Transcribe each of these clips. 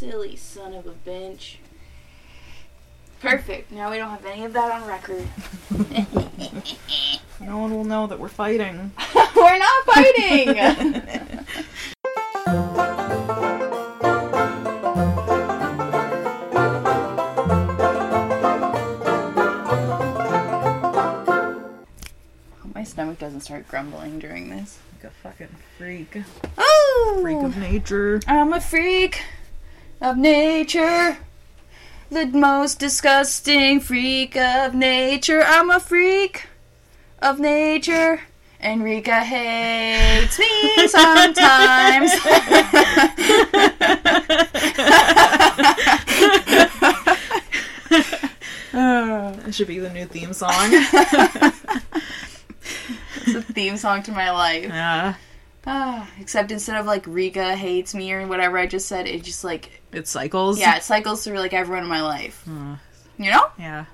Silly son of a bitch. Perfect. Now we don't have any of that on record. No one will know that we're fighting. We're not fighting! My stomach doesn't start grumbling during this. Like a fucking freak. Oh! Freak of nature. I'm a freak of nature. The most disgusting freak of nature. I'm a freak of nature. Enrica hates me sometimes. It should be the new theme song. it's a theme song to my life. yeah. Ah, except instead of like Rika hates me or whatever I just said, it just like It cycles. yeah, it cycles through like everyone in my life. Uh, You know? yeah.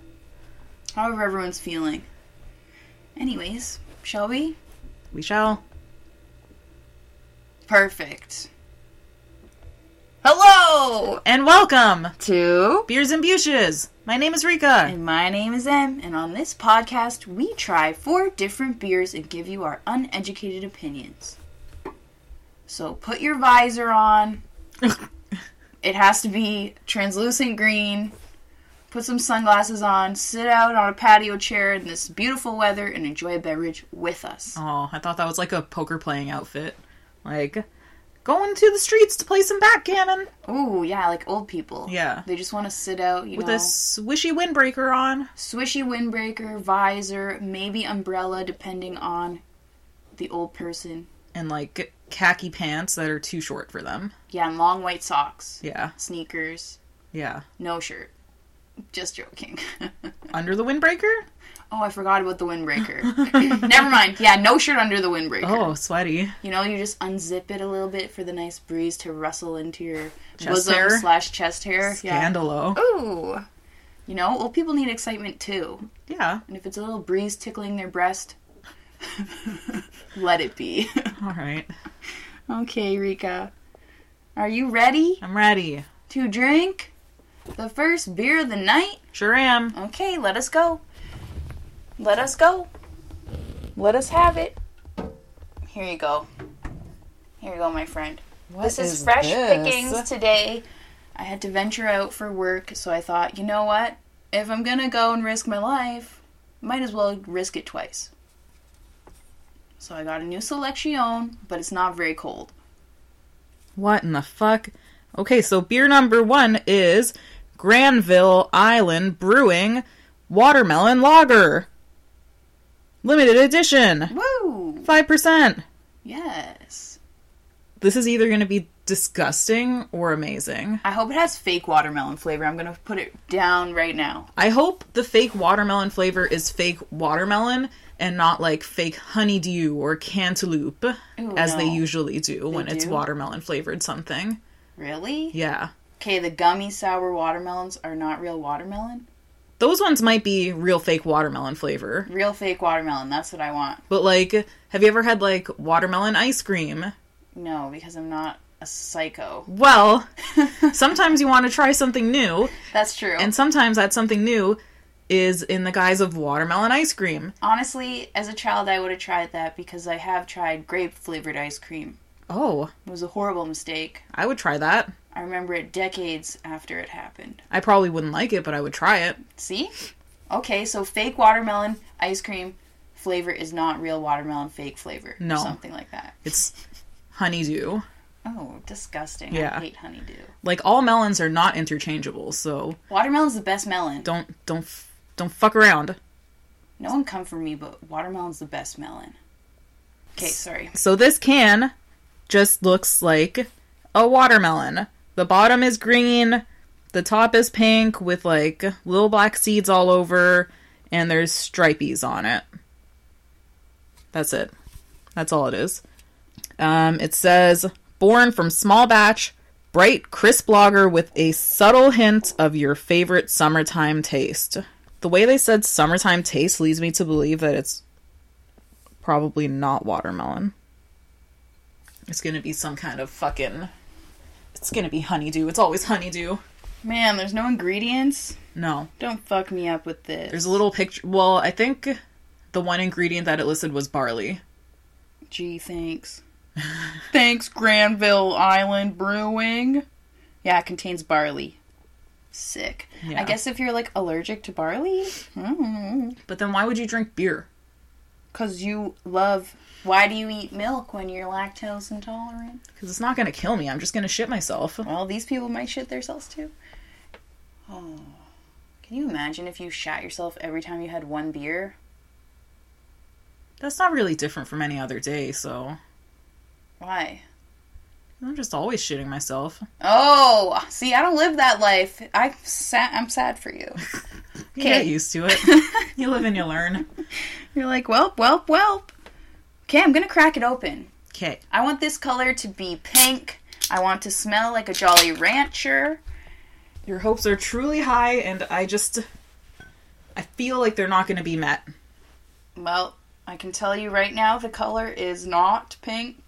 However everyone's feeling. Anyways, shall we? We shall. Perfect. Hello And welcome! to Beers and Bushes! My name is Rika. and my name is Em, and on this podcast we try four different beers and give you our uneducated opinions. So put your visor on. It has to be translucent green. Put some sunglasses on, sit out on a patio chair in this beautiful weather, and enjoy a beverage with us. Oh, I thought that was like a poker playing outfit. Like, going to the streets to play some backgammon Ooh, yeah, like old people. Yeah. They just want to sit out, you with know. a swishy windbreaker on. swishy windbreaker, visor, maybe umbrella, depending on the old person. And like khaki pants that are too short for them. Yeah, and long white socks, Yeah. sneakers, Yeah. no shirt. Just joking. Under the windbreaker? oh, I forgot about the windbreaker. Never mind. Yeah, no shirt under the windbreaker. Oh, sweaty. You know, you just unzip it a little bit for the nice breeze to rustle into your Chest bosom hair? slash chest hair. Yeah. Scandalo. Ooh. You know, old people need excitement too. Yeah. And if it's a little breeze tickling their breast, let it be. All right. okay, Rika. Are you ready I'm ready. to drink the first beer of the night? Sure am. Okay, let us go. Let us go. Let us have it. Here you go. Here you go, my friend. this is, fresh pickings today. I had to venture out for work, so I thought, you know what? If I'm gonna go and risk my life, might as well risk it twice. So I got a new selection, but it's not very cold. What in the fuck? Okay, so beer number one is Granville Island Brewing Watermelon Lager. Limited edition. Woo! 5%. Yes. This is either going to be disgusting or amazing. I hope it has fake watermelon flavor. I'm gonna put it down right now. I hope the fake watermelon flavor is fake watermelon and not like fake honeydew or cantaloupe Ooh, as they usually do when it's watermelon flavored something. Really? Yeah. Okay, the gummy sour watermelons are not real watermelon. Those ones might be real fake watermelon flavor. Real fake watermelon. That's what I want. But like, have you ever had like watermelon ice cream? No, because I'm not a psycho. Well, sometimes you want to try something new, That's true. and sometimes that something new is in the guise of watermelon ice cream. honestly, as a child, I would have tried that because I have tried grape flavored ice cream. Oh, It was a horrible mistake. I would try that. I remember it decades after it happened. I probably wouldn't like it, but I would try it. See? Okay, so fake watermelon ice cream flavor is not real watermelon fake flavor. or No. Something like that. It's honeydew. Oh, disgusting. Yeah. I hate honeydew. Like all melons are not interchangeable, so Watermelon's the best melon. don't don't don't fuck around. No one come for me, but watermelon's the best melon. Okay, sorry. So this can just looks like a watermelon. The bottom is green, the top is pink with like little black seeds all over, and there's stripies on it. That's it. That's all it is. Um, it says born from small batch, bright, crisp lager with a subtle hint of your favorite summertime taste. The way they said summertime taste leads me to believe that it's probably not watermelon. It's gonna be some kind of fucking It's gonna be honeydew. It's always honeydew. Man, there's no ingredients. No. Don't fuck me up with this. There's a little picture. Well, I think the one ingredient that it listed was barley. Gee, thanks. thanks, Granville Island Brewing. Yeah, it contains barley. Sick. Yeah. I guess if you're like allergic to barley, mm-hmm. But then why would you drink beer? because you love. Why do you eat milk when you're lactose intolerant? Because it's not gonna kill me. I'm just gonna shit myself. Well, these people might shit themselves too. Oh, can you imagine if you shat yourself every time you had one beer? That's not really different from any other day, so Why? I'm just always shitting myself. Oh, see, I don't live that life. I sa- I'm sad for you. You get used to it. you live and you learn. You're like, welp, welp, welp. Okay, I'm gonna crack it open. Okay. I want this color to be pink. I want to smell like a Jolly Rancher. Your hopes are truly high, and I just. I feel like they're not gonna be met. Well, I can tell you right now, the color is not pink.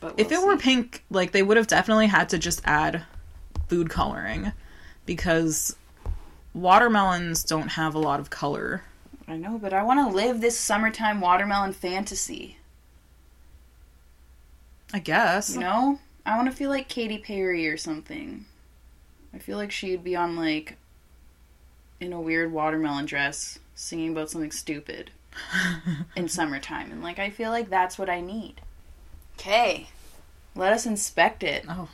But If we'll it were pink, like they would have definitely had to just add food coloring because watermelons don't have a lot of color. I know, but I want to live this summertime watermelon fantasy. I guess. You know, I want to feel like Katy Perry or something. I feel like she'd be on like in a weird watermelon dress singing about something stupid in summertime, and like I feel like that's what I need. Okay, let us inspect it. Oh.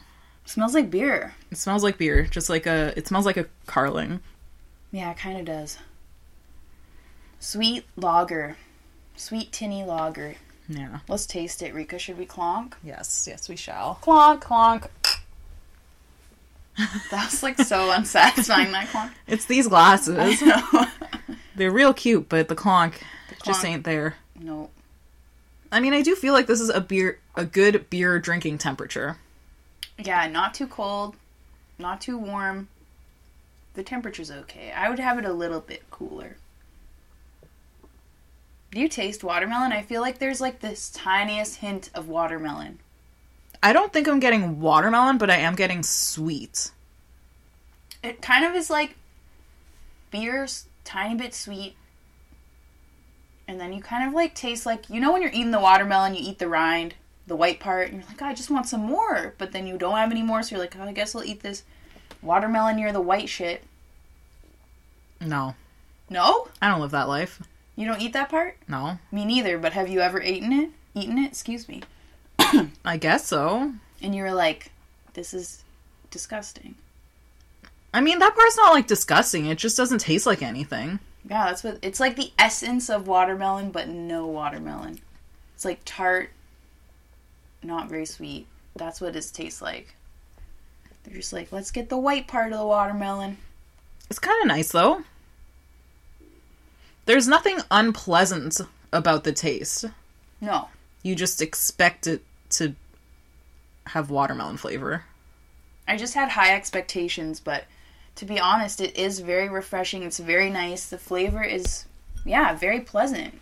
smells like beer. It smells like beer, just like a. It smells like a carling. Yeah, it kind of does. Sweet lager, sweet tinny lager. Yeah. Let's taste it, Rika. Should we clonk? Yes. Yes, we shall. Clonk, clonk. That was like so unsatisfying. That clonk. It's these glasses. They're real cute, but the clonk just clonk. ain't there. no. I mean, I do feel like this is a beer, a good beer drinking temperature. Yeah, not too cold, not too warm. The temperature's okay. I would have it a little bit cooler. Do you taste watermelon? I feel like there's like this tiniest hint of watermelon. I don't think I'm getting watermelon, but I am getting sweet. It kind of is like beer's tiny bit sweet. And then you kind of like taste like you know when you're eating the watermelon, you eat the rind, the white part, and you're like, "Oh, I just want some more. But then you don't have any more, so you're like, oh, I guess I'll eat this watermelon near the white shit. No, No? I don't live that life. You don't eat that part? No, Me neither, but have you ever eaten it? Eaten it? Excuse me. I guess so. And you were like, this is disgusting. I mean, that part's not like disgusting. It just doesn't taste like anything. Yeah, that's what it's like the essence of watermelon, but no watermelon. It's like tart, not very sweet. That's what it tastes like. They're just like, let's get the white part of the watermelon. It's kind of nice though. There's nothing unpleasant about the taste. No. You just expect it to have watermelon flavor. I just had high expectations, but to be honest, it is very refreshing. It's very nice. The flavor is, yeah, very pleasant.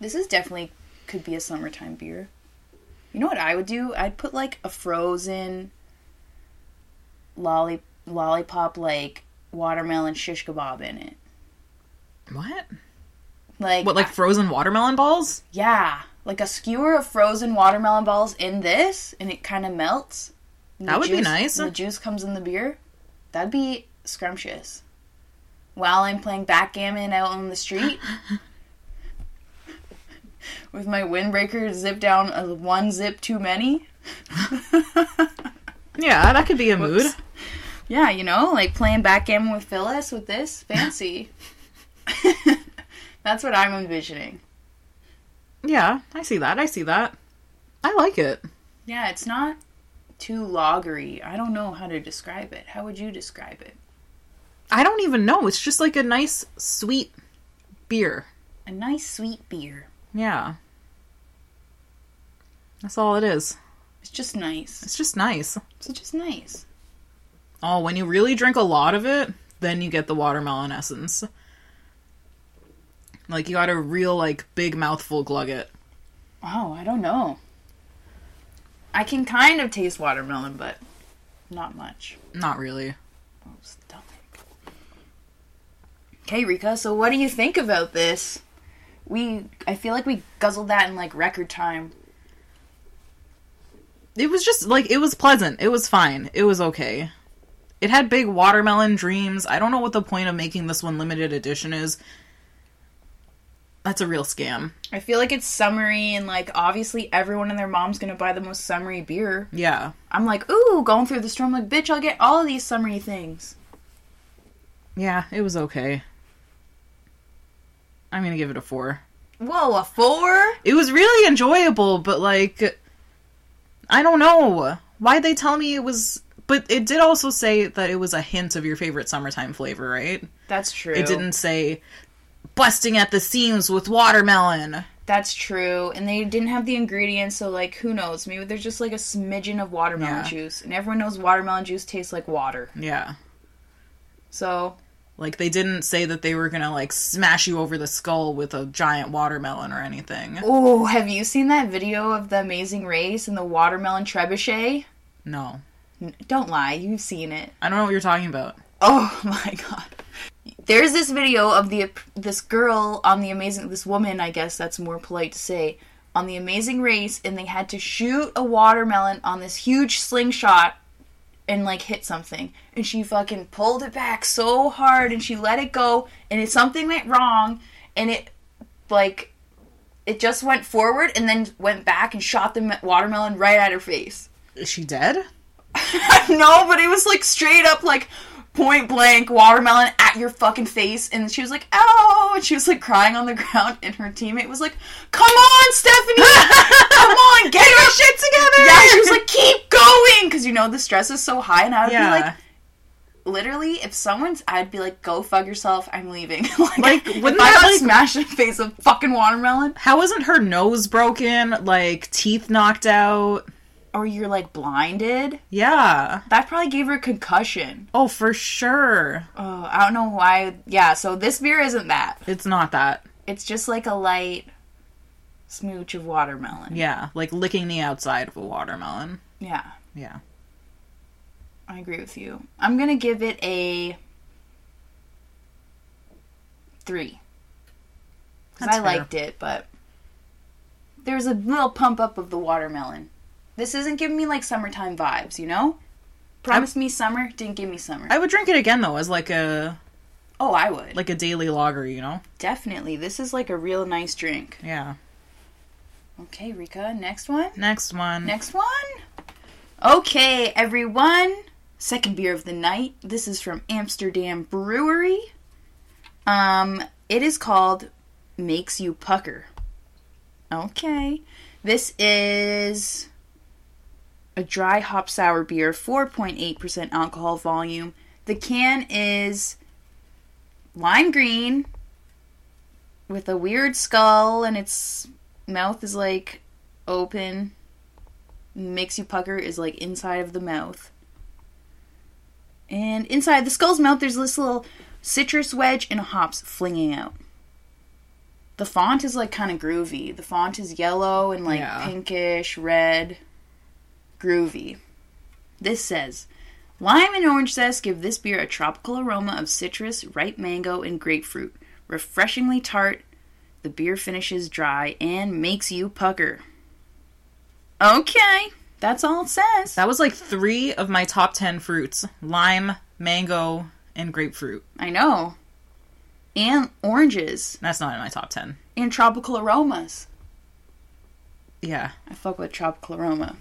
This is definitely could be a summertime beer. You know what I would do? I'd put like a frozen lolly lollipop like watermelon shish kebab in it. What? Like What, like frozen watermelon balls? yeah, like a skewer of frozen watermelon balls in this, and it kind of melts. That would be nice. The juice comes in the beer. That'd be scrumptious. While I'm playing backgammon out on the street, with my windbreaker zipped down a one zip too many. Yeah, that could be a mood. Yeah, you know, like playing backgammon with Phyllis with this fancy. That's what I'm envisioning. Yeah, I see that. I see that. I like it. Yeah, it's not too lagery. I don't know how to describe it. How would you describe it? I don't even know. It's just like a nice, sweet beer. A nice sweet beer. Yeah. That's all it is. It's just nice. It's just nice. It's just nice. Oh, when you really drink a lot of it, then you get the watermelon essence. Like you got a real like big mouthful glug it. Oh, I don't know. I can kind of taste watermelon, but Not much. Not really. Oh, stomach. Okay, Rika. So, what do you think about this? We, I feel like we guzzled that in like record time. It was just like it was pleasant. It was fine. It was okay. It had big watermelon dreams. I don't know what the point of making this one limited edition is. That's a real scam. I feel like it's summery and like obviously everyone and their mom's gonna buy the most summery beer. Yeah. I'm like, ooh, going through the storm like bitch, I'll get all of these summery things. Yeah, it was okay. I'm gonna give it a four. Whoa, a four? It was really enjoyable, but like I don't know. Why'd they tell me it was but it did also say that it was a hint of your favorite summertime flavor, right? That's true. It didn't say busting at the seams with watermelon. That's true. And they didn't have the ingredients, so like who knows? Maybe there's just like a smidgen of watermelon Yeah. juice. And everyone knows watermelon juice tastes like water. Yeah. So Like they didn't say that they were gonna like smash you over the skull with a giant watermelon or anything. Oh, have you seen that video of the amazing race and the watermelon trebuchet? No. N- Don't lie, you've seen it. I don't know what you're talking about. Oh my god. There's this video of the this girl on the amazing this woman, I guess that's more polite to say, on the amazing race and they had to shoot a watermelon on this huge slingshot and like hit something. And she fucking pulled it back so hard and she let it go and it something went wrong and it like it just went forward and then went back and shot the watermelon right at her face. Is she dead? no, but it was like straight up like point blank watermelon at your fucking face. And she was like ow and she was like crying on the ground. And her teammate was like come on stephanie! Come on get your shit together! Yeah she was like keep going! Because you know the stress is so high. And i would Yeah. be like literally if someone's i'd be like go fuck yourself. I'm leaving. Like, Like, wouldn't i got like- smashed in the face of fucking watermelon. How isn't her nose broken? Like teeth knocked out? Or you're like blinded Yeah. that probably gave her a concussion Oh, for sure. Oh, I don't know why. Yeah, so this beer isn't that. It's not that. It's just like a light smooch of watermelon. Yeah, like licking the outside of a watermelon. Yeah, Yeah. I agree with you. I'm gonna give it a three. Because That's I fair. liked it, but there's a little pump up of the watermelon. This isn't giving me like summertime vibes, you know? Promised me summer, didn't give me summer. I would drink it again though as like a oh, I would. like a daily lager, you know? Definitely. This is like a real nice drink. Yeah. Okay, Rika, next one. Next one. Next one. Okay, everyone. Second beer of the night. This is from Amsterdam Brewery. Um, it is called Makes You Pucker. Okay. This is a dry hop sour beer, 4.8% alcohol volume. The can is lime green with a weird skull and its mouth is like open makes you pucker is like inside of the mouth. And inside the skull's mouth, there's this little citrus wedge and hops flinging out. The font is like kind of groovy. The font is yellow and like Yeah. pinkish, red, groovy. This says Lime and orange zest give this beer a tropical aroma of citrus, ripe mango, and grapefruit. Refreshingly tart, the beer finishes dry and makes you pucker. Okay, that's all it says. That was like three of my top ten fruits: lime, mango, and grapefruit. I know. And oranges That's not in my top ten. and tropical aromas. Yeah. I fuck with tropical aroma.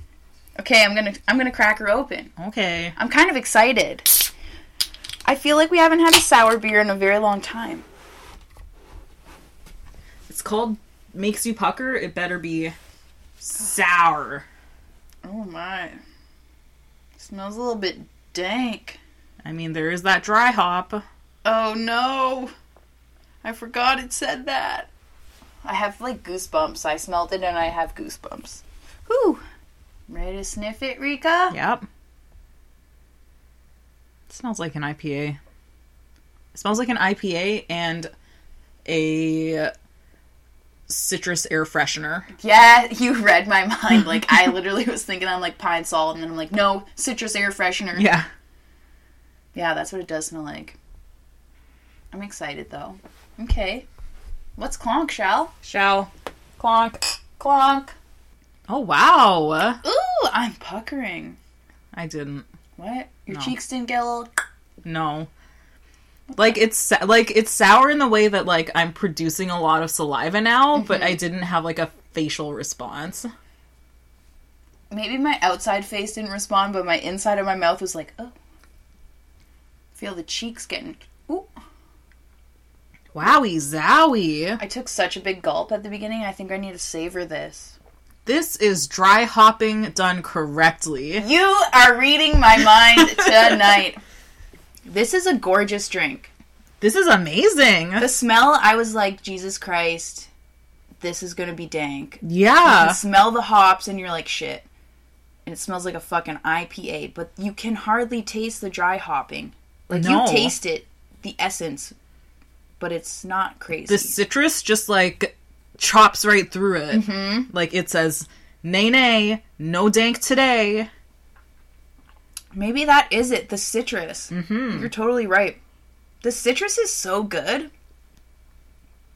Okay, I'm gonna I'm gonna crack her open. Okay. I'm kind of excited. I feel like we haven't had a sour beer in a very long time. It's called Makes You Pucker. It better be sour. Oh my. Smells a little bit dank. I mean, there is that dry hop. Oh no. I forgot it said that. I have like goosebumps. I smelled it and I have goosebumps. Whew. Ready to sniff it, Rika? Yep. It smells like an IPA. It smells like an IPA and a citrus air freshener. Yeah, you read my mind. Like I literally was thinking I'm like pine salt, and then I'm like, no, citrus air freshener. Yeah. Yeah, that's what it does smell like. I'm excited though. Okay. Let's clonk, shall? Shall. Clonk. Clonk. Oh wow. Ooh, I'm puckering. I didn't. What? Your No. cheeks didn't get a little No. Like it's like it's sour in the way that like I'm producing a lot of saliva now, but mm-hmm. I didn't have like a facial response. maybe my outside face didn't respond, but my inside of my mouth was like, oh. Feel the cheeks getting. Ooh. Wowie zowie. I took such a big gulp at the beginning. I think I need to savor this. This is dry hopping done correctly. You are reading my mind tonight. This is a gorgeous drink. This is amazing. The smell, I was like, Jesus Christ, this is gonna be dank. You Yeah. can smell the hops, and you're like, shit. And it smells like a fucking IPA, but you can hardly taste the dry hopping. Like No. you taste it, the essence, but it's not crazy. The citrus just like chops right through it. Mm-hmm. Like it says, nay nay, no dank today. Maybe that is it. The citrus. Mm-hmm. You're totally right. The citrus is so good.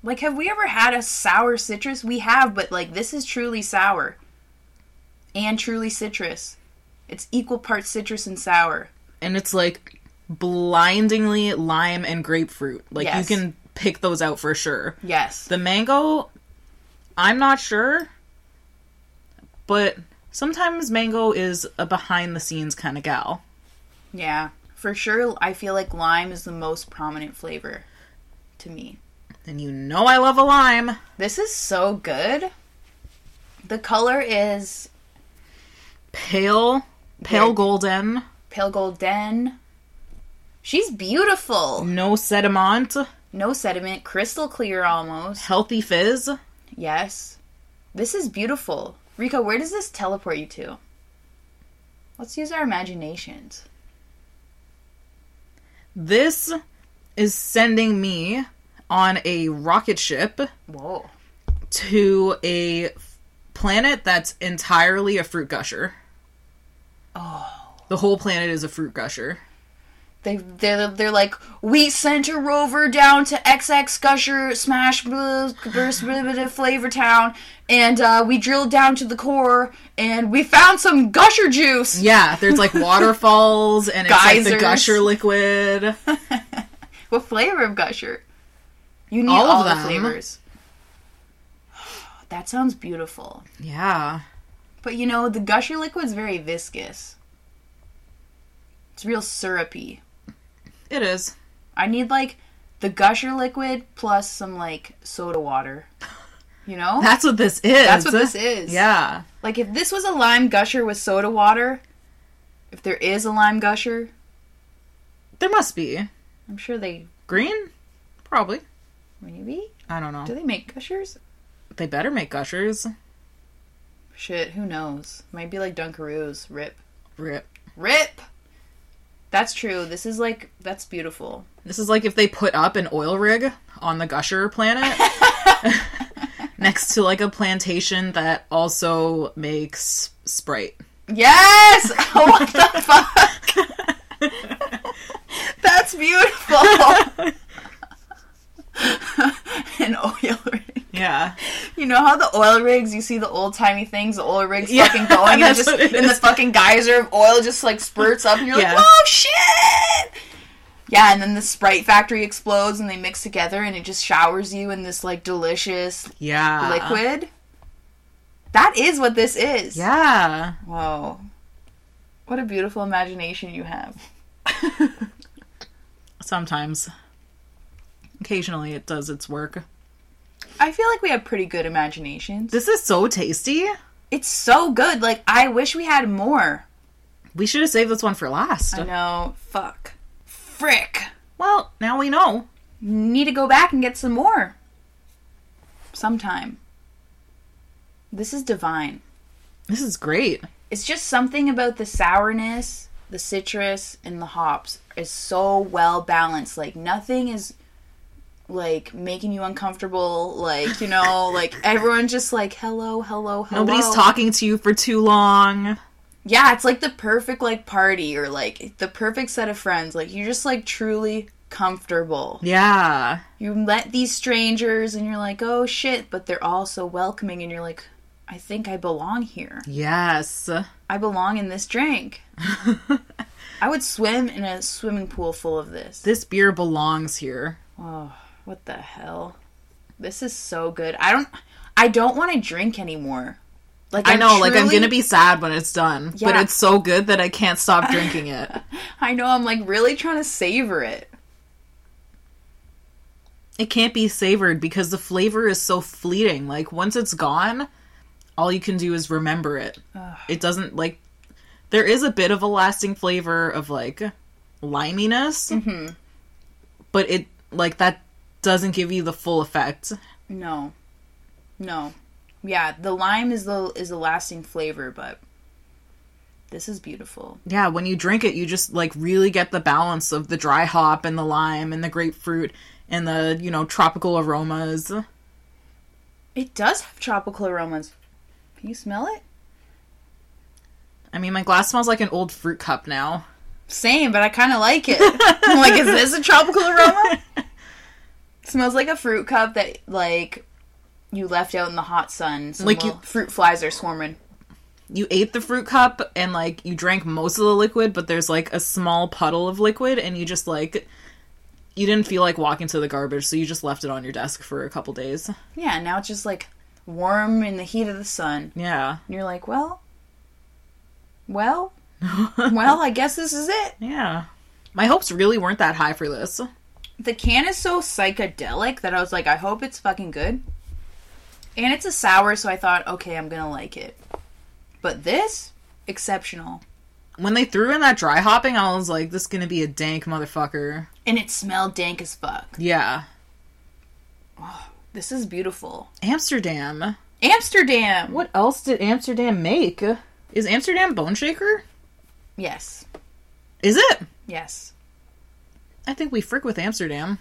Like, have we ever had a sour citrus? We have, but like this is truly sour and truly citrus. It's equal parts citrus and sour. And it's like blindingly lime and grapefruit. Like Yes. you can pick those out for sure. Yes. The mango, I'm not sure, but sometimes mango is a behind the scenes kind of gal. Yeah. For sure, I feel like lime is the most prominent flavor to me. And you know I love a lime. This is so good. The color is Pale, pale golden, pale golden. She's beautiful. no sediment, No sediment, crystal clear almost. healthy fizz. Yes. This is beautiful. Rico, where does this teleport you to? Let's use our imaginations. This is sending me on a rocket ship Whoa. to a planet that's entirely a fruit gusher. Oh. The whole planet is a fruit gusher. They they're, they're like we sent a rover down to XX Gusher Smash Burst Flavor Town, and uh, we drilled down to the core, and we found some Gusher juice. Yeah, there's like waterfalls and it's like the Geysers. gusher liquid. What flavor of Gusher? You need All all, of the them. flavors. That sounds beautiful. Yeah. But you know, the Gusher liquid's very viscous. It's real syrupy. It is. I need like the Gusher liquid plus some like soda water. You know? That's what this is. That's what this is. Yeah. Like if this was a lime gusher with soda water, if there is a lime gusher, There must be. I'm sure they Green? Probably. maybe. I don't know. Do they make gushers? They better make gushers. Shit, who knows? Might be like Dunkaroos. Rip. Rip. Rip! That's true. This is like that's beautiful. This is like if they put up an oil rig on the Gusher planet next to like a plantation that also makes Sprite. Yes! Oh, what the fuck? That's beautiful. An oil rig. Yeah. You know how the oil rigs, you see the old timey things, the oil rigs Yeah, fucking going, and, just, and the fucking geyser of oil just like spurts up, and you're Yeah. like, whoa, shit! Yeah, and then the Sprite factory explodes, and they mix together, and it just showers you in this like delicious Yeah. liquid. That is what this is. Yeah. Whoa. What a beautiful imagination you have. Sometimes. Occasionally it does its work. I feel like we have pretty good imaginations. This is so tasty. It's so good. Like, I wish we had more. We should have saved this one for last. I know. Fuck. Frick. Well, now we know. Need to go back and get some more. Sometime. This is divine. This is great. It's just something about the sourness, the citrus, and the hops is so well balanced. Like, nothing is like making you uncomfortable, like, you know, like everyone just like hello, hello, hello. Nobody's talking to you for too long. Yeah, it's like the perfect like party or like the perfect set of friends. Like you're just like truly comfortable. Yeah. You met these strangers and you're like, "Oh shit," but they're all so welcoming and you're like, "I think I belong here. Yes. I belong in this drink." I would swim in a swimming pool full of this. This beer belongs here. Oh, what the hell? This is so good. I don't I don't want to drink anymore. Like I know, truly... like I'm gonna be sad when it's done, yeah. but it's so good that I can't stop drinking it. I know. I'm like really trying to savor it. It can't be savored because the flavor is so fleeting. Like once it's gone, all you can do is remember it. Ugh. It doesn't like. There is a bit of a lasting flavor of like liminess, mm-hmm. but it like that doesn't give you the full effect. No, no yeah, the lime is the is the lasting flavor, but this is beautiful. Yeah, when you drink it, you just like really get the balance of the dry hop and the lime and the grapefruit and the, you know, tropical aromas. It does have tropical aromas. Can you smell it? I mean, my glass smells like an old fruit cup now. Same, but I kind of like it. I'm like, is this a tropical aroma? smells like a fruit cup that like you left out in the hot sun. like you, fruit flies are swarming. You ate the fruit cup and like you drank most of the liquid, but there's like a small puddle of liquid, and you just like you didn't feel like walking to the garbage, so you just left it on your desk for a couple days. Yeah, now it's just like warm in the heat of the sun. Yeah, and you're like, well, well, well, I guess this is it. Yeah, my hopes really weren't that high for this. The can is so psychedelic that I was like, I hope it's fucking good. And it's a sour, so I thought, okay, I'm gonna like it. But this, exceptional. When they threw in that dry hopping, I was like, this is gonna be a dank motherfucker. And it smelled dank as fuck. Yeah. Oh, this is beautiful. Amsterdam. Amsterdam! What else did Amsterdam make? Is Amsterdam Bone Shaker? Yes. Is it? Yes. I think we frick with Amsterdam.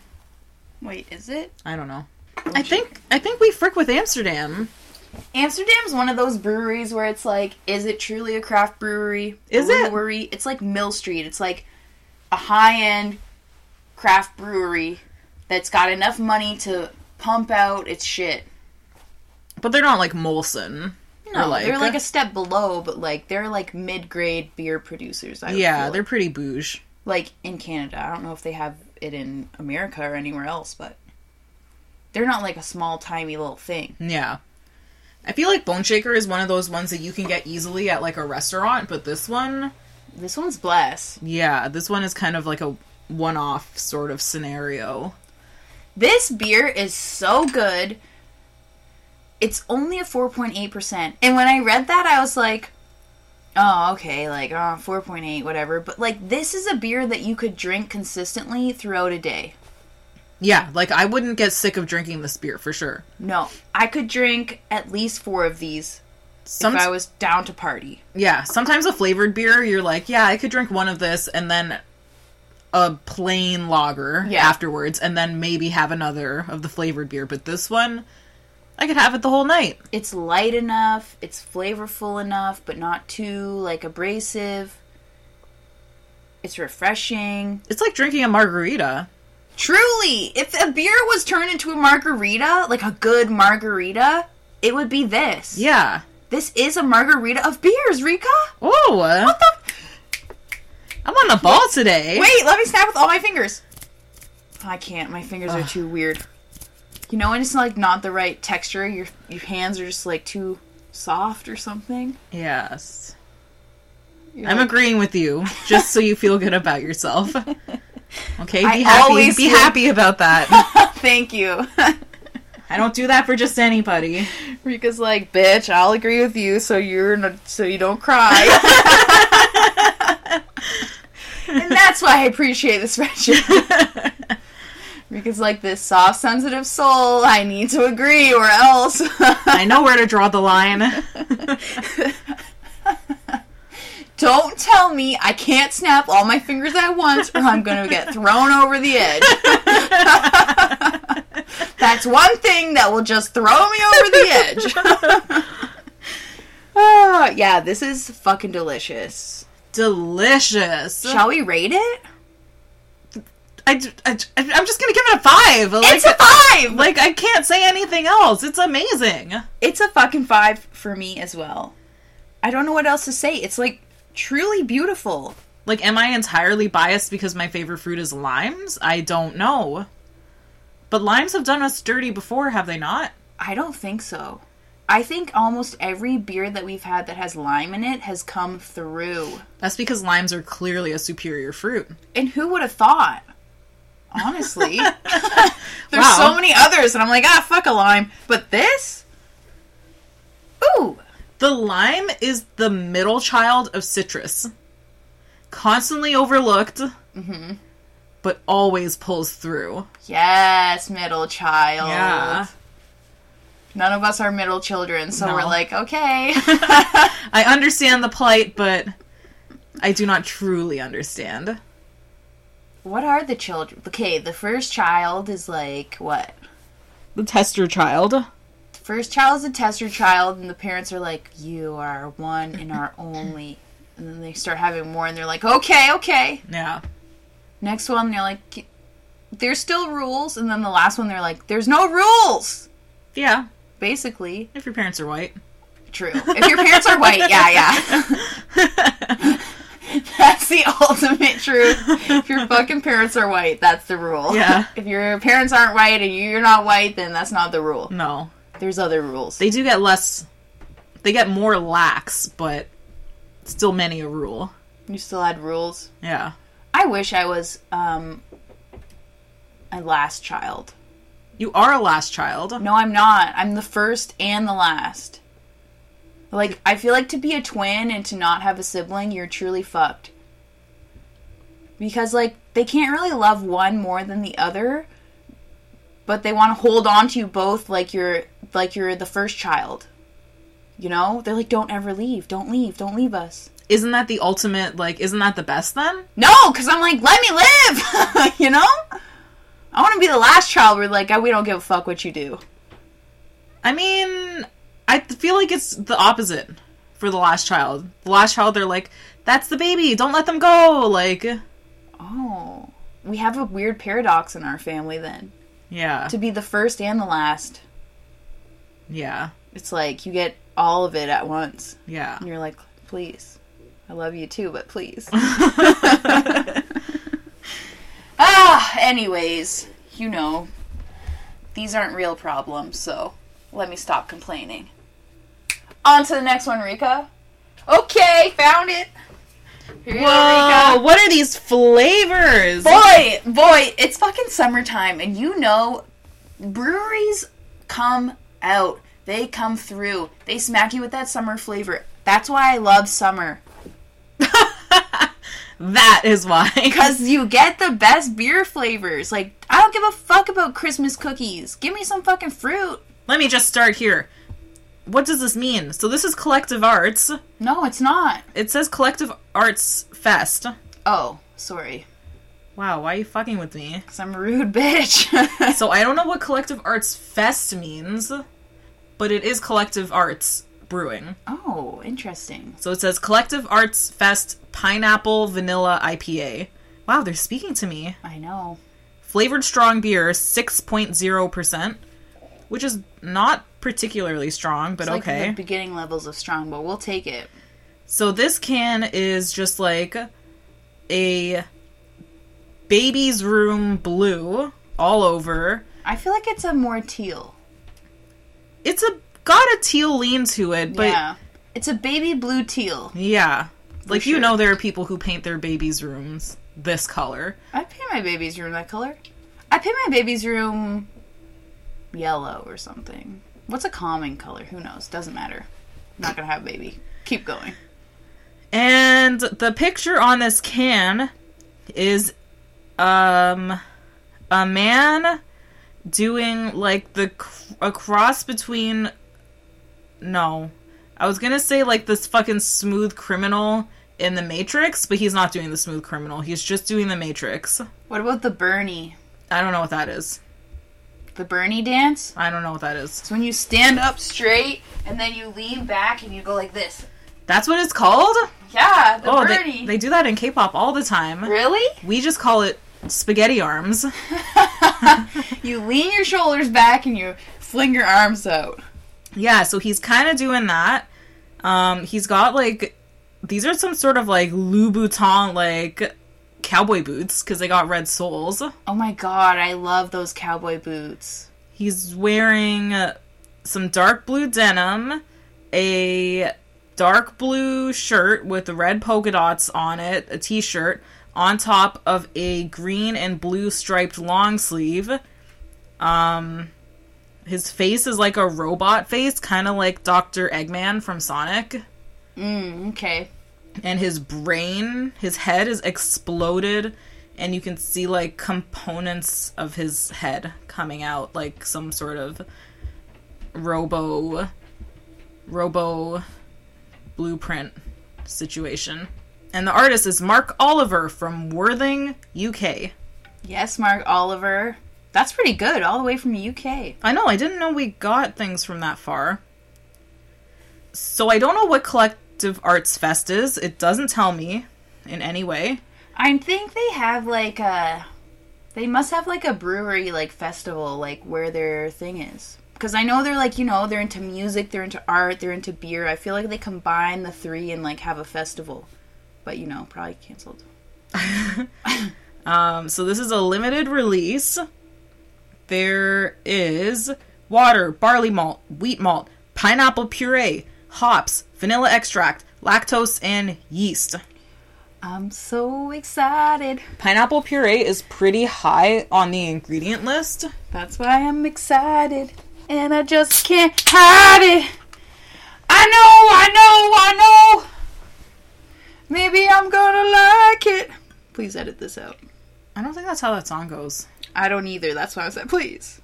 Wait, is it? I don't know. I think I think we frick with Amsterdam. Amsterdam's one of those breweries where it's like, is it truly a craft brewery? Is it? brewery? it? It's like Mill Street. It's like a high end craft brewery that's got enough money to pump out its shit. But they're not like Molson. No, like, they're like a step below, but like they're like mid grade beer producers. I yeah, they're pretty bouge. Like in Canada, I don't know if they have it in America or anywhere else, but they're not like a small, tiny little thing. Yeah. I feel like Bone Shaker is one of those ones that you can get easily at like a restaurant, but this one. This one's bless. Yeah, this one is kind of like a one off sort of scenario. This beer is so good. It's only a 4.8%. And when I read that, I was like, oh, okay, like, uh, oh, 4.8, whatever. But, like, this is a beer that you could drink consistently throughout a day. Yeah, like I wouldn't get sick of drinking this beer for sure. No, I could drink at least four of these Some, if I was down to party. Yeah, sometimes a flavored beer, you're like, yeah, I could drink one of this and then a plain lager yeah. afterwards, and then maybe have another of the flavored beer. But this one, I could have it the whole night. It's light enough, it's flavorful enough, but not too like abrasive. It's refreshing. It's like drinking a margarita. Truly, if a beer was turned into a margarita, like a good margarita, it would be this. Yeah. This is a margarita of beers, Rika. Oh. What the? I'm on the ball today. Wait, let me snap with all my fingers. I can't. My fingers Ugh. are too weird. You know when it's like not the right texture, your your hands are just like too soft or something. Yes. You're I'm like... agreeing with you, just so you feel good about yourself. Okay, be I happy. Be happy about that. Thank you. I don't do that for just anybody. Rika's like, bitch, I'll agree with you so you're not, so you don't cry. and that's why I appreciate this friendship. Rika's like this soft, sensitive soul. I need to agree, or else. I know where to draw the line. Don't tell me I can't snap all my fingers at once or I'm going to get thrown over the edge. That's one thing that will just throw me over the edge. oh, yeah, this is fucking delicious. Delicious. Shall we rate it? I, I, I'm just gonna give it a five. Like, it's a five! Like, I can't say anything else. It's amazing. It's a fucking five for me as well. I don't know what else to say. It's like truly beautiful. Like, am I entirely biased because my favorite fruit is limes? I don't know. But limes have done us dirty before, have they not? I don't think so. I think almost every beer that we've had that has lime in it has come through. That's because limes are clearly a superior fruit. And who would have thought? Honestly. There's wow. so many others, and I'm like, ah, fuck a lime. But this? Ooh. The lime is the middle child of citrus. Constantly overlooked. Mm-hmm but always pulls through. Yes, middle child. Yeah. None of us are middle children, so no. we're like, okay. I understand the plight, but I do not truly understand. What are the children? Okay, the first child is like what? The tester child. The first child is a tester child, and the parents are like, "You are one and our only." And then they start having more, and they're like, "Okay, okay." Yeah. Next one, they're like, there's still rules. And then the last one, they're like, there's no rules. Yeah. Basically. If your parents are white. True. If your parents are white, yeah, yeah. that's the ultimate truth. If your fucking parents are white, that's the rule. Yeah. If your parents aren't white and you're not white, then that's not the rule. No. There's other rules. They do get less. They get more lax, but still many a rule. You still had rules? Yeah. I wish I was um, a last child. You are a last child. No, I'm not. I'm the first and the last. Like, I feel like to be a twin and to not have a sibling, you're truly fucked. Because, like, they can't really love one more than the other, but they want to hold on to you both like you're like you're the first child. You know? They're like, don't ever leave. Don't leave. Don't leave us isn't that the ultimate like isn't that the best then no because i'm like let me live you know i want to be the last child where like we don't give a fuck what you do i mean i feel like it's the opposite for the last child. The last child they're like that's the baby don't let them go like oh. We have a weird paradox in our family then. Yeah. To be the first and the last. Yeah. It's like you get all of it at once. Yeah. And you're like please. I love you too, but please. ah, anyways, you know, these aren't real problems, so let me stop complaining. On to the next one, Rika. Okay, found it. Here Whoa, go, what are these flavors? Boy, boy, it's fucking summertime, and you know, breweries come out. They come through. They smack you with that summer flavor. That's why I love summer. that is why. Because you get the best beer flavors. Like, I don't give a fuck about Christmas cookies. Give me some fucking fruit. Let me just start here. What does this mean? So this is Collective Arts. No, it's not. It says Collective Arts Fest. Oh, sorry. Wow, why are you fucking with me? Because I'm a rude bitch. so I don't know what Collective Arts Fest means, but it is Collective Arts Brewing. Oh, interesting. So it says Collective Arts Fest Pineapple Vanilla IPA. Wow, they're speaking to me. I know. Flavored strong beer, 6.0%, which is not particularly strong, but like okay. Beginning levels of strong, but we'll take it. So this can is just like a baby's room blue all over. I feel like it's a more teal. It's a got a teal lean to it, but yeah. it's a baby blue teal. Yeah, like sure. you know, there are people who paint their babies' rooms this color. I paint my baby's room that color. I paint my baby's room yellow or something. What's a calming color? Who knows? Doesn't matter. I'm not gonna have a baby. Keep going. And the picture on this can is um a man doing like the a cross between no. I was gonna say like this fucking smooth criminal in the Matrix, but he's not doing the smooth criminal. He's just doing the Matrix. What about the Bernie? I don't know what that is. The Bernie dance? I don't know what that is. It's when you stand up straight and then you lean back and you go like this. That's what it's called? Yeah, the oh, Bernie. they, they do that in K-pop all the time. Really? We just call it spaghetti arms. you lean your shoulders back and you fling your arms out. Yeah, so he's kind of doing that. Um, he's got like these are some sort of like Louboutin like cowboy boots because they got red soles. Oh my god, I love those cowboy boots. He's wearing uh, some dark blue denim, a dark blue shirt with red polka dots on it, a t-shirt on top of a green and blue striped long sleeve. Um his face is like a robot face, kind of like Dr. Eggman from Sonic. Mm, okay. And his brain, his head is exploded and you can see like components of his head coming out like some sort of robo robo blueprint situation. And the artist is Mark Oliver from Worthing, UK. Yes, Mark Oliver. That's pretty good, all the way from the UK. I know, I didn't know we got things from that far. So I don't know what Collective Arts Fest is. It doesn't tell me in any way. I think they have like a. They must have like a brewery like festival like where their thing is. Because I know they're like you know they're into music, they're into art, they're into beer. I feel like they combine the three and like have a festival, but you know probably canceled. um, so this is a limited release. There is water, barley malt, wheat malt, pineapple puree, hops, vanilla extract, lactose, and yeast. I'm so excited. Pineapple puree is pretty high on the ingredient list. That's why I'm excited. And I just can't hide it. I know, I know, I know. Maybe I'm gonna like it. Please edit this out. I don't think that's how that song goes. I don't either. That's why I said please.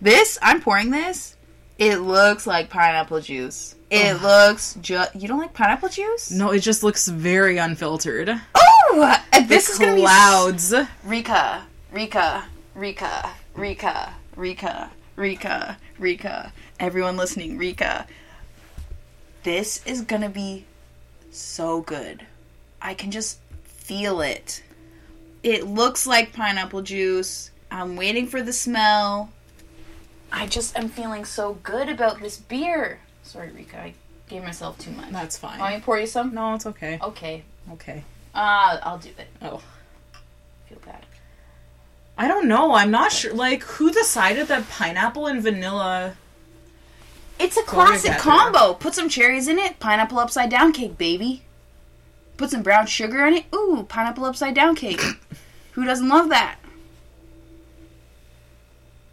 This, I'm pouring this. It looks like pineapple juice. It Ugh. looks just. You don't like pineapple juice? No, it just looks very unfiltered. Oh, uh, this the is gonna be clouds. Rika, Rika, Rika, Rika, Rika, Rika, Rika. Everyone listening, Rika. This is gonna be so good. I can just feel it. It looks like pineapple juice. I'm waiting for the smell. I just am feeling so good about this beer. Sorry, Rika, I gave myself too much. That's fine. Want me to pour you some? No, it's okay. Okay. Okay. Uh, I'll do it. Oh. feel bad. I don't know. I'm not sure. Like, who decided that pineapple and vanilla? It's a classic combo. Put some cherries in it. Pineapple upside down cake, baby. Put some brown sugar in it. Ooh, pineapple upside down cake. who doesn't love that?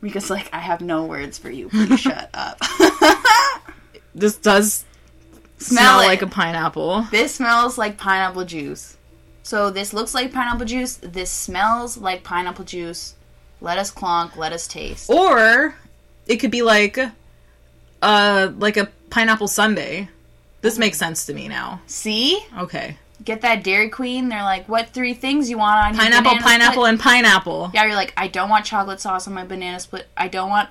Because like I have no words for you. Please shut up. this does smell, smell like a pineapple. This smells like pineapple juice. So this looks like pineapple juice. This smells like pineapple juice. Let us clonk. Let us taste. Or it could be like, uh, like a pineapple sundae. This makes sense to me now. See? Okay get that Dairy Queen. They're like, what three things you want on your pineapple, pineapple, split? and pineapple? Yeah, you're like, I don't want chocolate sauce on my banana split. I don't want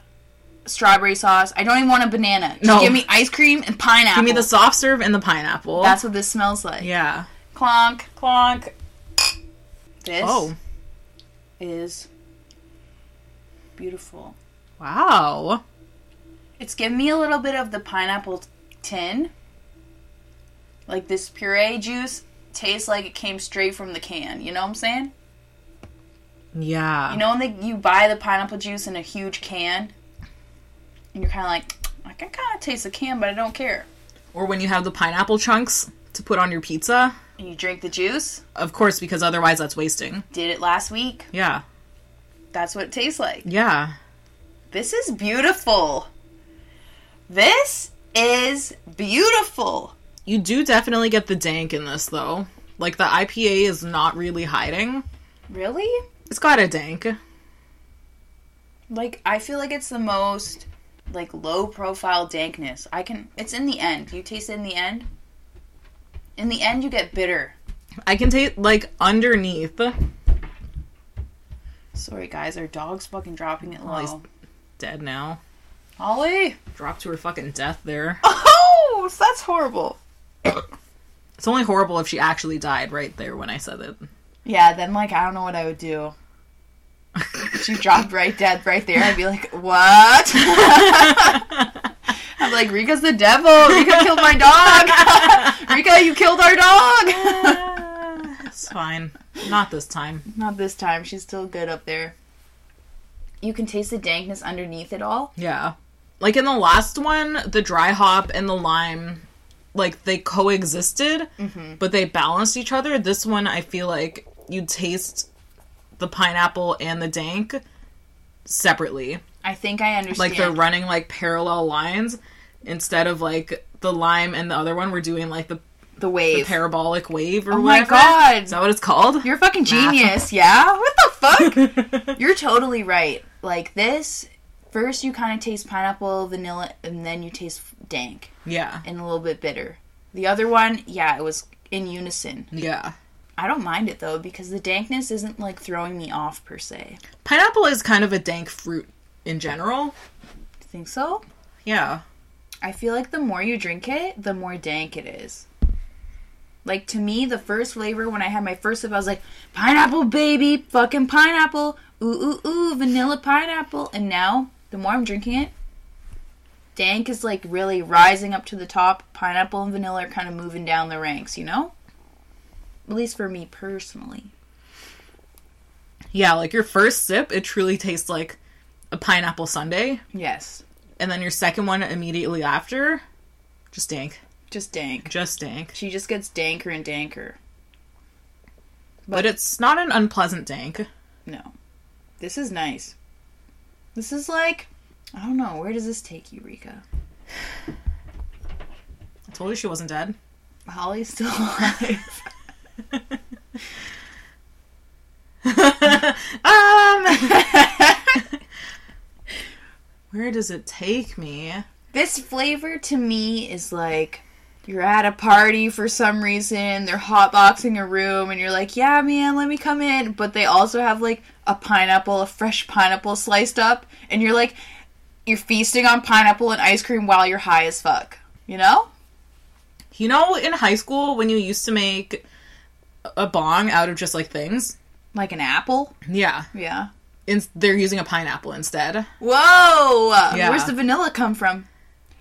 strawberry sauce. I don't even want a banana. Just no. give me ice cream and pineapple. Give me the soft serve and the pineapple. That's what this smells like. Yeah. Clonk, clonk. This oh. is beautiful. Wow. It's giving me a little bit of the pineapple tin. Like this puree juice tastes like it came straight from the can. You know what I'm saying? Yeah. You know when they, you buy the pineapple juice in a huge can, and you're kind of like, I can kind of taste the can, but I don't care. Or when you have the pineapple chunks to put on your pizza. And you drink the juice? Of course, because otherwise that's wasting. Did it last week. Yeah. That's what it tastes like. Yeah. This is beautiful. This is beautiful. You do definitely get the dank in this though. Like the IPA is not really hiding. Really? It's got a dank. Like I feel like it's the most like low profile dankness. I can it's in the end. You taste it in the end. In the end you get bitter. I can taste like underneath. Sorry, guys. Our dog's fucking dropping it he's dead now. Ollie. Dropped to her fucking death there. Oh, that's horrible. It's only horrible if she actually died right there when I said it. Yeah, then like I don't know what I would do. If she dropped right dead right there, I'd be like, what? I'm like, Rika's the devil. Rika killed my dog. Rika, you killed our dog. it's fine. Not this time. Not this time. She's still good up there. You can taste the dankness underneath it all. Yeah. Like in the last one, the dry hop and the lime, like they coexisted, mm-hmm. but they balanced each other. This one, I feel like you taste the pineapple and the dank separately. I think I understand. Like they're running like parallel lines instead of like the lime and the other one We're doing like the, the the wave. parabolic wave or oh my god. Is that what it's called? You're a fucking genius, yeah? What the fuck? You're totally right. Like this, first you kind of taste pineapple, vanilla, and then you taste dank yeah. and a little bit bitter. The other one, yeah, it was in unison. Yeah. I don't mind it though because the dankness isn't like throwing me off per se. Pineapple is kind of a dank fruit in general. Think so? Yeah. I feel like the more you drink it, the more dank it is. Like to me, the first flavor when I had my first sip, I was like, pineapple baby, fucking pineapple, ooh ooh ooh, vanilla pineapple. And now, the more I'm drinking it, dank is like really rising up to the top. Pineapple and vanilla are kind of moving down the ranks, you know? At least for me personally. Yeah, like your first sip, it truly tastes like a pineapple sundae. Yes, And then your second one immediately after, just dank. just dank. Just dank. She just gets danker and danker. But it's not an unpleasant dank. No. This is nice. This is like, I don't know, where does this take you, Rika? I told you she wasn't dead. Holly's still alive. um, where does it take me? this flavor to me is like you're at a party for some reason, they're hotboxing a room, and you're like, yeah, man, let me come in. But they also have like a pineapple, a fresh pineapple sliced up, and you're like, you're feasting on pineapple and ice cream while you're high as fuck. You know? You know, in high school when you used to make a bong out of just like things? Like an apple? Yeah. Yeah. In- they're using a pineapple instead. Whoa! Yeah. Where's the vanilla come from?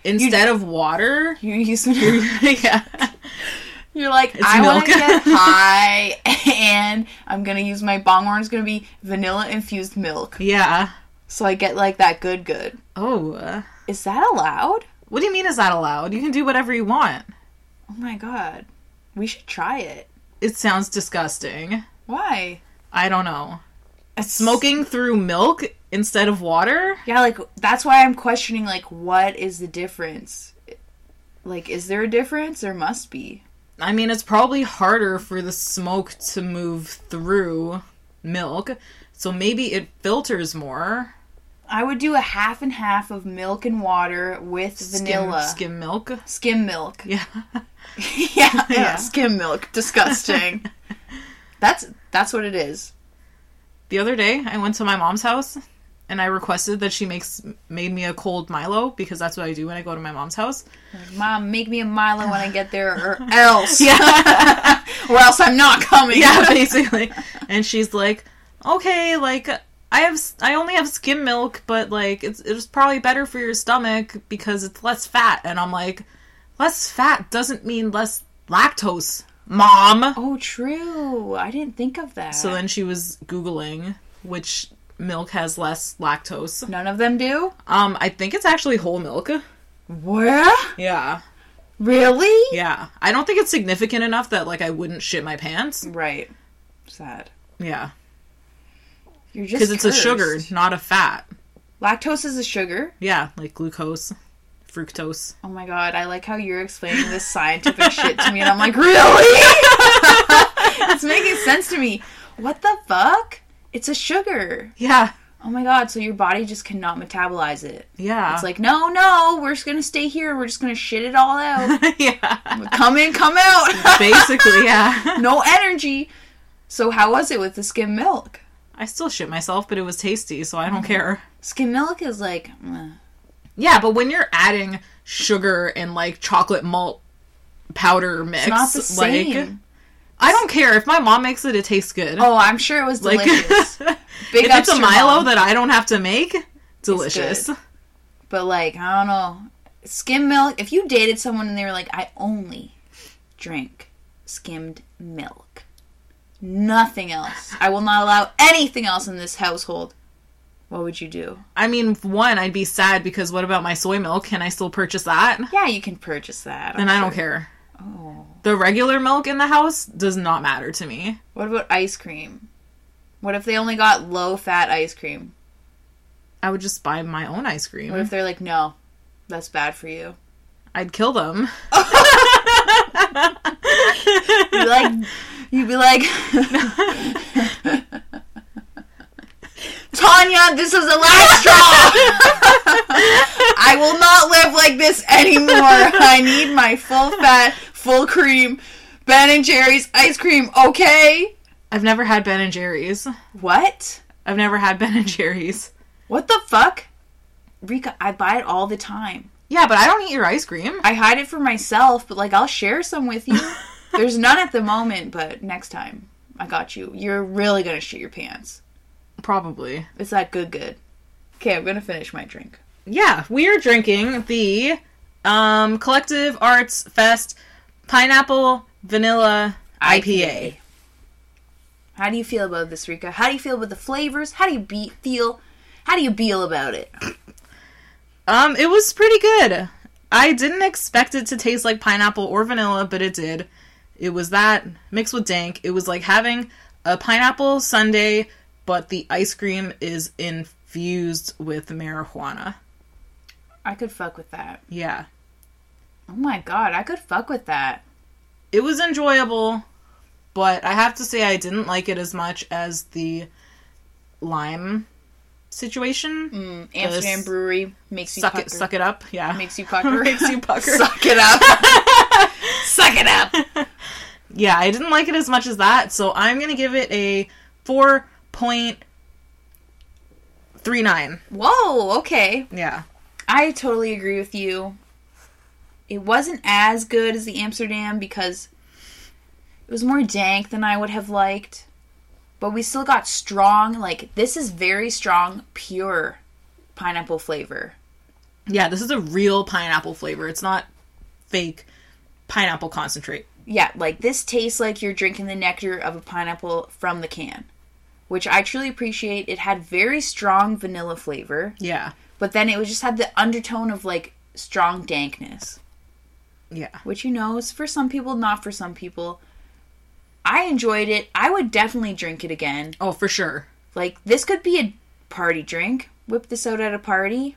Instead of water. You use vanilla. yeah. You're like, It's I want to get high, and I'm gonna use my bong horn. It's gonna be vanilla infused milk, Yeah. So I get like that good, good. Oh. Is that allowed? What do you mean is that allowed? You can do whatever you want. Oh my god, we should try it. It sounds disgusting. Why? I don't know. Smoking through milk instead of water? Yeah, like that's why I'm questioning. Like, what is the difference? Like, is there a difference? There must be. I mean, it's probably harder for the smoke to move through milk, so maybe it filters more. I would do a half and half of milk and water with vanilla Skim, skim milk. skim milk. Yeah. yeah, yeah, Yeah. skim milk. Disgusting. that's that's what it is. The other day, I went to my mom's house and I requested that she makes made me a cold Milo because that's what I do when I go to my mom's house. Mom, make me a Milo when I get there, or else, Yeah. or else I'm not coming. yeah, basically. And she's like, "Okay, like I have I only have skim milk, but like it's it's probably better for your stomach because it's less fat." And I'm like, "Less fat doesn't mean less lactose, mom." Oh, true. I didn't think of that. So then she was googling which milk has less lactose. none of them do. Um, I think it's actually whole milk. Where? Yeah. Really? Yeah. I don't think it's significant enough that like I wouldn't shit my pants. Right. Sad. Yeah. You're just Because it's a sugar, not a fat. Lactose is a sugar. Yeah, like glucose, fructose. Oh my god, I like how you're explaining this scientific shit to me, and I'm like, really? it's making sense to me. What the fuck? It's a sugar. Yeah. Oh my god, so your body just cannot metabolize it. Yeah. It's like, no, no, we're just gonna stay here. We're just gonna shit it all out. yeah. come in, come out. Basically, yeah. no energy. So how was it with the skim milk? I still shit myself, but it was tasty, so I don't Mm-hmm. care. Skim milk is like, meh. Yeah, but when you're adding sugar and like chocolate malt powder mix, it's not the same. like I don't care if my mom makes it, it tastes good. oh, I'm sure it was like delicious. Big if it's a Milo mom. that I don't have to make, delicious. But like, I don't know. Skim milk, if you dated someone and they were like, I only drink skimmed milk. Nothing else. I will not allow anything else in this household. What would you do? I mean, one, I'd be sad because what about my soy milk? Can I still purchase that? Yeah, you can purchase that. Then I'm I don't care. Oh. The regular milk in the house does not matter to me. What about ice cream? What if they only got low fat ice cream? I would just buy my own ice cream. What if they're like, no, that's bad for you? I'd kill them. Like, you'd be like, Tanya, this is the last straw. I will not live like this anymore. I need my full fat, full cream, Ben and Jerry's ice cream. Okay. I've never had Ben and Jerry's. What? I've never had Ben and Jerry's. What the fuck? Rika, I buy it all the time. Yeah, but I don't eat your ice cream. I hide it for myself, but like I'll share some with you. There's none at the moment, but next time I got you. You're really gonna shit your pants. Probably. It's that good, good. Okay, I'm gonna finish my drink. Yeah, we are drinking the um, Collective Arts Fest Pineapple Vanilla IPA. How do you feel about this, Rika? How do you feel about the flavors? How do you be- feel? How do you feel about it? Um, it was pretty good. I didn't expect it to taste like pineapple or vanilla, but it did. It was that mixed with dank. It was like having a pineapple sundae, but the ice cream is infused with marijuana. I could fuck with that. Yeah. Oh my god, I could fuck with that. It was enjoyable, but I have to say I didn't like it as much as the lime situation. Mm, Amsterdam This- Brewery makes you Suck pucker. it, suck it up. Yeah. Makes you pucker. Makes you pucker. Suck it up. Suck it up. Yeah, I didn't like it as much as that, so I'm gonna give it a four point three nine. Whoa. Okay. Yeah. I totally agree with you. It wasn't as good as the Amsterdam because it was more dank than I would have liked. But we still got strong, like, this is very strong, pure pineapple flavor. Yeah, this is a real pineapple flavor. It's not fake pineapple concentrate. Yeah, like, this tastes like you're drinking the nectar of a pineapple from the can, which I truly appreciate. It had very strong vanilla flavor, Yeah. but then it was just had the undertone of, like, strong dankness. Yeah. which you know is for some people, not for some people. I enjoyed it. I would definitely drink it again. Oh, for sure. Like this could be a party drink. Whip this out at a party.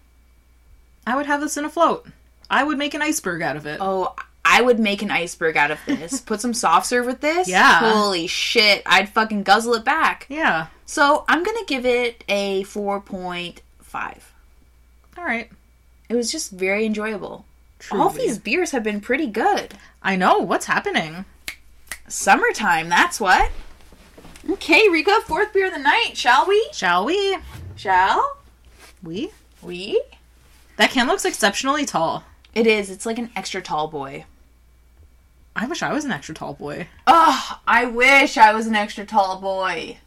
I would have this in a float. I would make an iceberg out of it. Oh, I would make an iceberg out of this. Put some soft serve with this. Yeah. Holy shit! I'd fucking guzzle it back. Yeah. So I'm gonna give it a four point five. All right. It was just very enjoyable. All these beers have been pretty good. I know. What's happening? Summertime, that's what. Okay, Rika, fourth beer of the night, shall we? Shall we? Shall We? we? That can looks exceptionally tall. It is. It's like an extra tall boy. I wish I was an extra tall boy. Oh, I wish I was an extra tall boy.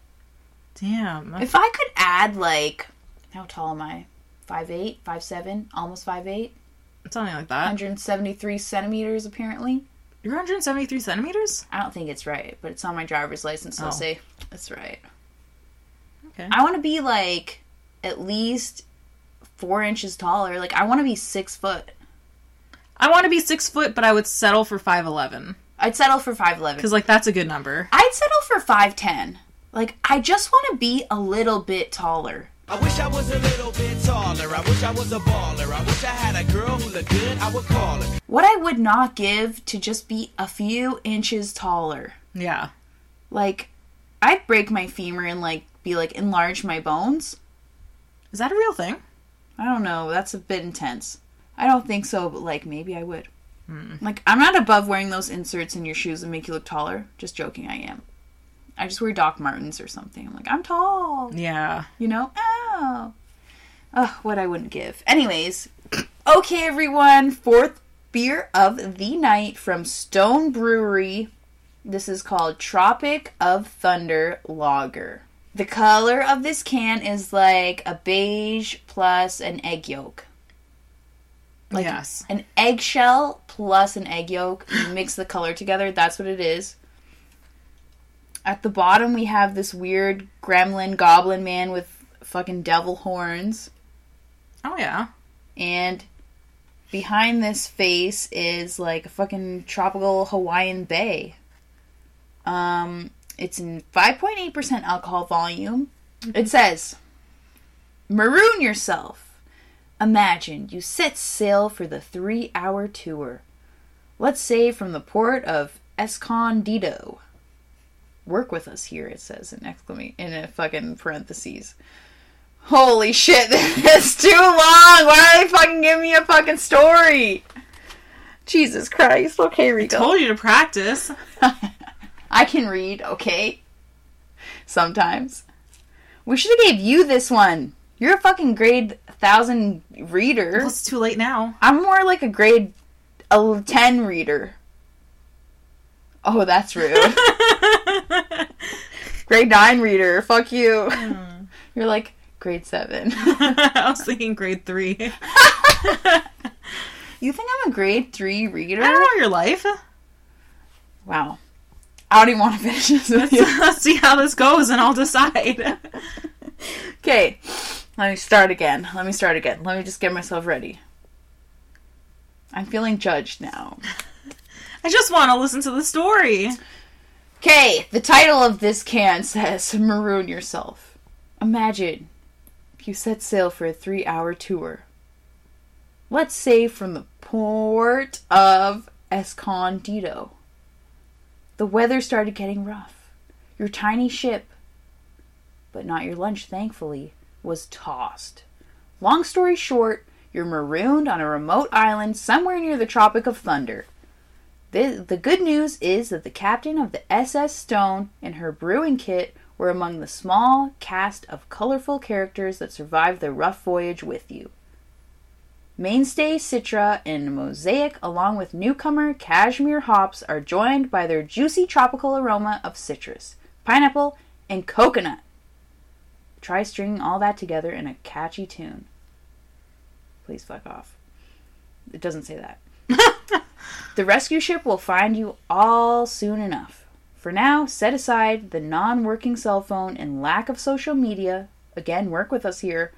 Damn. If I could add like, how tall am I? Five eight, five seven, almost five eight. Something like that. 173 centimeters apparently. You're 173 centimeters? I don't think it's right, but it's on my driver's license, so Oh. I'll say that's right. Okay. I want to be like at least four inches taller. Like I want to be six foot. I want to be six foot, but I would settle for 5'11. I'd settle for five eleven. Because, like, that's a good number. I'd settle for five ten. Like I just want to be a little bit taller. I wish I was a little bit taller. I wish I was a baller. I wish I had a girl who looked good. I would call her. What I would not give to just be a few inches taller. Yeah. Like I'd break my femur and like be like enlarge my bones. Is that a real thing? I don't know. That's a bit intense. I don't think so, but like maybe I would. Like I'm not above wearing those inserts in your shoes that make you look taller. Just joking, I am. I just wear Doc Martens or something. I'm like, I'm tall. Yeah. You know? Oh. Oh, what I wouldn't give. Anyways, okay, everyone. Fourth beer of the night from Stone Brewery. This is called Tropic of Thunder Lager. The color of this can is like a beige plus an egg yolk. Like yes. An eggshell plus an egg yolk. Mix the color together. That's what it is. At the bottom, we have this weird gremlin goblin man with fucking devil horns. Oh yeah. And behind this face is like a fucking tropical Hawaiian bay. Um, it's in 5.8% alcohol volume. It says, Maroon yourself. Imagine you set sail for the three hour tour. Let's say from the port of Escondido. Work with us here, it says in exclamation in a fucking parentheses. Holy shit, this is too long! Why are they fucking giving me a fucking story? Jesus Christ. Okay, Rika. I Told you to practice. I can read, okay? Sometimes. We should have gave you this one. You're a fucking grade 1000 reader. Well, it's too late now. I'm more like a grade a 10 reader. Oh, that's rude. grade 9 reader. Fuck you. Hmm. You're like grade 7. I was thinking grade three. you think I'm a grade 3 reader? I don't know your life. Wow. I don't even want to finish this with you. Let's see how this goes, and I'll decide. Okay, let me start again. Let me start again. Let me just get myself ready. I'm feeling judged now. I just want to listen to the story. Okay, the title of this can says Maroon Yourself. Imagine you set sail for a three hour tour. Let's say from the port of Escondido. The weather started getting rough. Your tiny ship, but not your lunch, thankfully, was tossed. Long story short, you're marooned on a remote island somewhere near the Tropic of Thunder. The, the good news is that the captain of the SS Stone and her brewing kit were among the small cast of colorful characters that survived the rough voyage with you. Mainstay Citra and Mosaic, along with newcomer Cashmere hops, are joined by their juicy tropical aroma of citrus, pineapple, and coconut. Try stringing all that together in a catchy tune. Please fuck off. It doesn't say that. the rescue ship will find you all soon enough. For now, set aside the non working cell phone and lack of social media. Again, work with us here.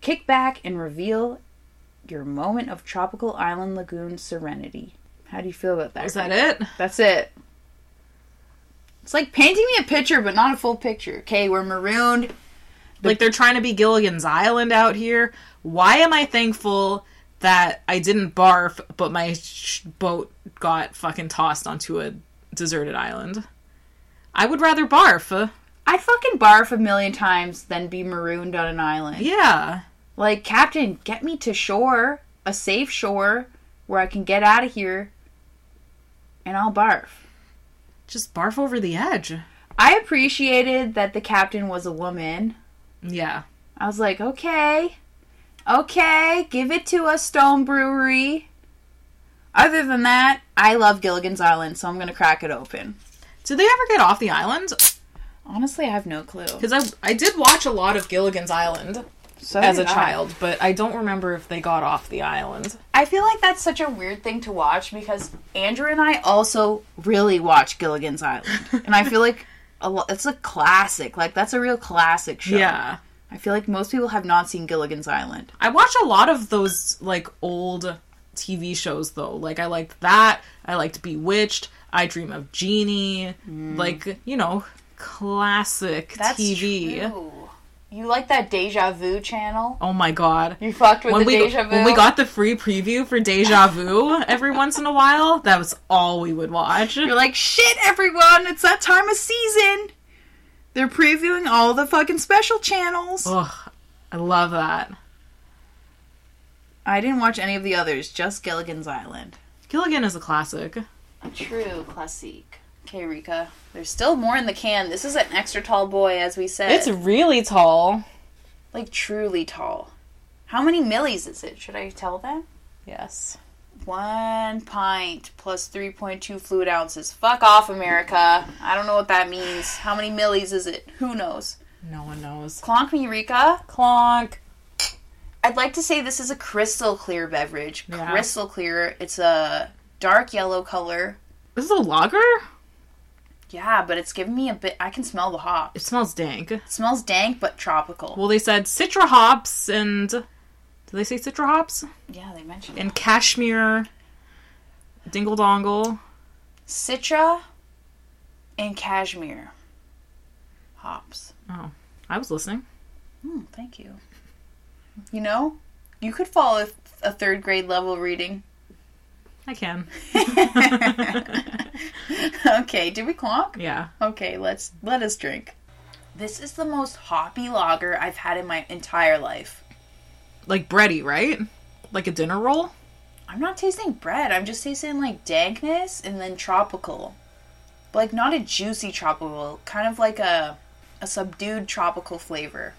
Kick back and reveal your moment of tropical island lagoon serenity. How do you feel about that? Is that it? That's it. It's like painting me a picture, but not a full picture. Okay, we're marooned. Like they're trying to be Gilligan's Island out here. Why am I thankful that I didn't barf, but my sh- boat got fucking tossed onto a deserted island? I would rather barf. I'd fucking barf a million times than be marooned on an island. Yeah. Like, Captain, get me to shore, a safe shore, where I can get out of here, and I'll barf. Just barf over the edge. I appreciated that the captain was a woman. Yeah. I was like, okay, okay, give it to us, Stone Brewery. Other than that, I love Gilligan's Island, so I'm gonna crack it open. Did they ever get off the island? Honestly, I have no clue. Because I I did watch a lot of Gilligan's Island So as a child, but I don't remember if they got off the island. I feel like that's such a weird thing to watch because Andrew and I also really watch Gilligan's Island, and I feel like a lo- it's a classic. Like that's a real classic show. Yeah. I feel like most people have not seen Gilligan's Island. I watch a lot of those like old TV shows though. Like I liked that. I liked Bewitched. I Dream of Jeannie. Mm. Like you know, classic TV. true. You like that DejaView channel? Oh my god. You fucked with When the we DejaView. when we got the free preview for DejaView every once in a while, that was all we would watch. You're like, shit, everyone! It's that time of season. They're previewing all the fucking special channels. Ugh, I love that. I didn't watch any of the others, just Gilligan's Island. Gilligan is a classic. A true classique. Okay, Rika. There's still more in the can. This is an extra tall boy, as we said. It's really tall. like truly tall. How many millis is it? Should I tell them? Yes. One pint plus 3.2 fluid ounces. Fuck off, America. I don't know what that means. How many millis is it? Who knows? No one knows. Clonk me, Rika. Clonk. I'd like to say this is a crystal clear beverage. Yeah. Crystal clear. It's a dark yellow color. This is a lager? Yeah, but it's giving me a bit. I can smell the hop. It smells dank. It smells dank but tropical. Well, they said citra hops and. Did they say citra hops? yeah, they mentioned it. And cashmere. Dingle dongle. Citra and cashmere hops. Oh, I was listening. Hmm, thank you. You know, you could follow a third grade level reading. I can. okay, did we clonk? Yeah. Okay, let's let us drink. This is the most hoppy lager I've had in my entire life. Like bready, right? Like a dinner roll? I'm not tasting bread. I'm just tasting like dankness and then tropical. But like not a juicy tropical, kind of like a a subdued tropical flavor.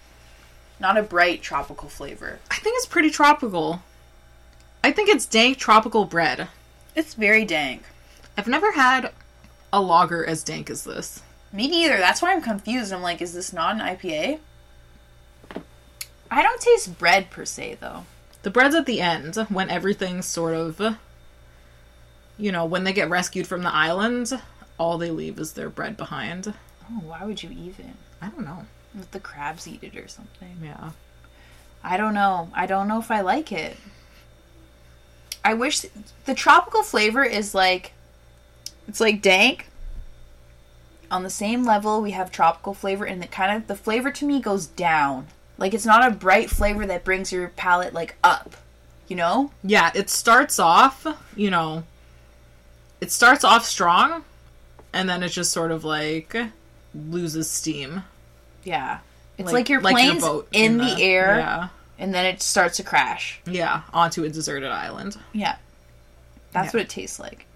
Not a bright tropical flavor. I think it's pretty tropical. I think it's dank tropical bread. It's very dank. I've never had a lager as dank as this. Me neither. That's why I'm confused. I'm like, is this not an IPA? I don't taste bread per se though. The bread's at the end when everything's sort of, you know, when they get rescued from the island, all they leave is their bread behind. Oh, why would you even? I don't know. Let the crabs eat it or something. Yeah. I don't know. I don't know if I like it. I wish the tropical flavor is like it's like dank. On the same level, we have tropical flavor, and it kind of the flavor to me goes down. Like it's not a bright flavor that brings your palate like up. You know? Yeah, it starts off, you know, it starts off strong, and then it just sort of like loses steam. Yeah. It's like, your your plane's boat in, the, air, Yeah. And then it starts to crash. Yeah, onto a deserted island. Yeah. That's Yeah. what it tastes like.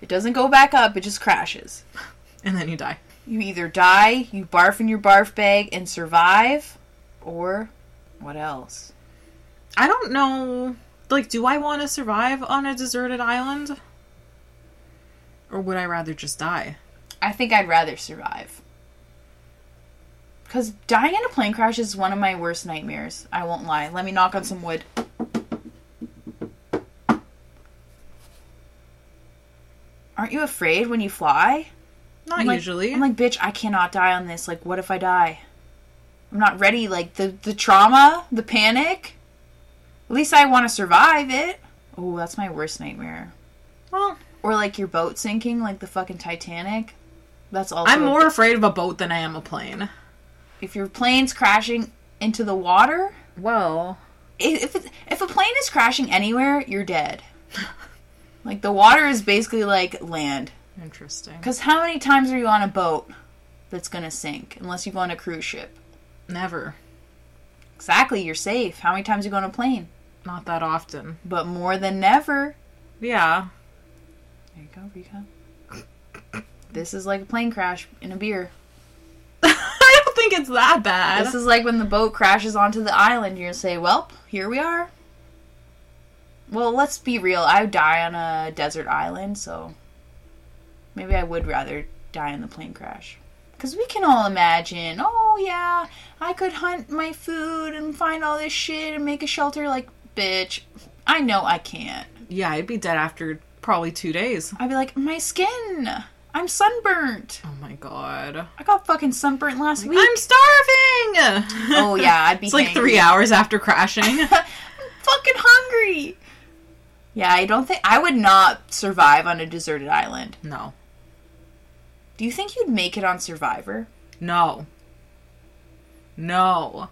It doesn't go back up, it just crashes. And then you die. You either die, you barf in your barf bag and survive, or what else? I don't know. Like, do I want to survive on a deserted island? Or would I rather just die? I think I'd rather survive. Because dying in a plane crash is one of my worst nightmares. I won't lie. Let me knock on some wood. Aren't you afraid when you fly? Not I'm like- usually. I'm like, bitch, I cannot die on this. Like, what if I die? I'm not ready. Like, the, the trauma, the panic. At least I want to survive it. Oh, that's my worst nightmare. well, Or, like, your boat sinking, like the fucking Titanic. That's also. I'm more afraid of a boat than I am a plane. If your plane's crashing into the water, Well, if, it, if a plane is crashing anywhere, you're dead. like, the water is basically like land. interesting. Because how many times are you on a boat that's gonna sink? Unless you go on a cruise ship. Never. Exactly, you're safe. How many times you go on a plane? Not that often. But more than never. Yeah. There you go, Rika. This is like a plane crash in a beer. Think it's that bad. This is like when the boat crashes onto the island. You're gonna say, "Well, here we are." Well, let's be real. I would die on a desert island, so maybe I would rather die in the plane crash. Because we can all imagine, oh yeah, I could hunt my food and find all this shit and make a shelter. Like, bitch, I know I can't. yeah, I'd be dead after probably two days. I'd be like, my skin, I'm sunburnt. Oh my god. I got fucking sunburnt last week. I'm starving! oh yeah, I'd be. It's like three hours after crashing. I'm fucking hungry. Yeah, I don't think I would not survive on a deserted island. no. Do you think you'd make it on Survivor? No. No.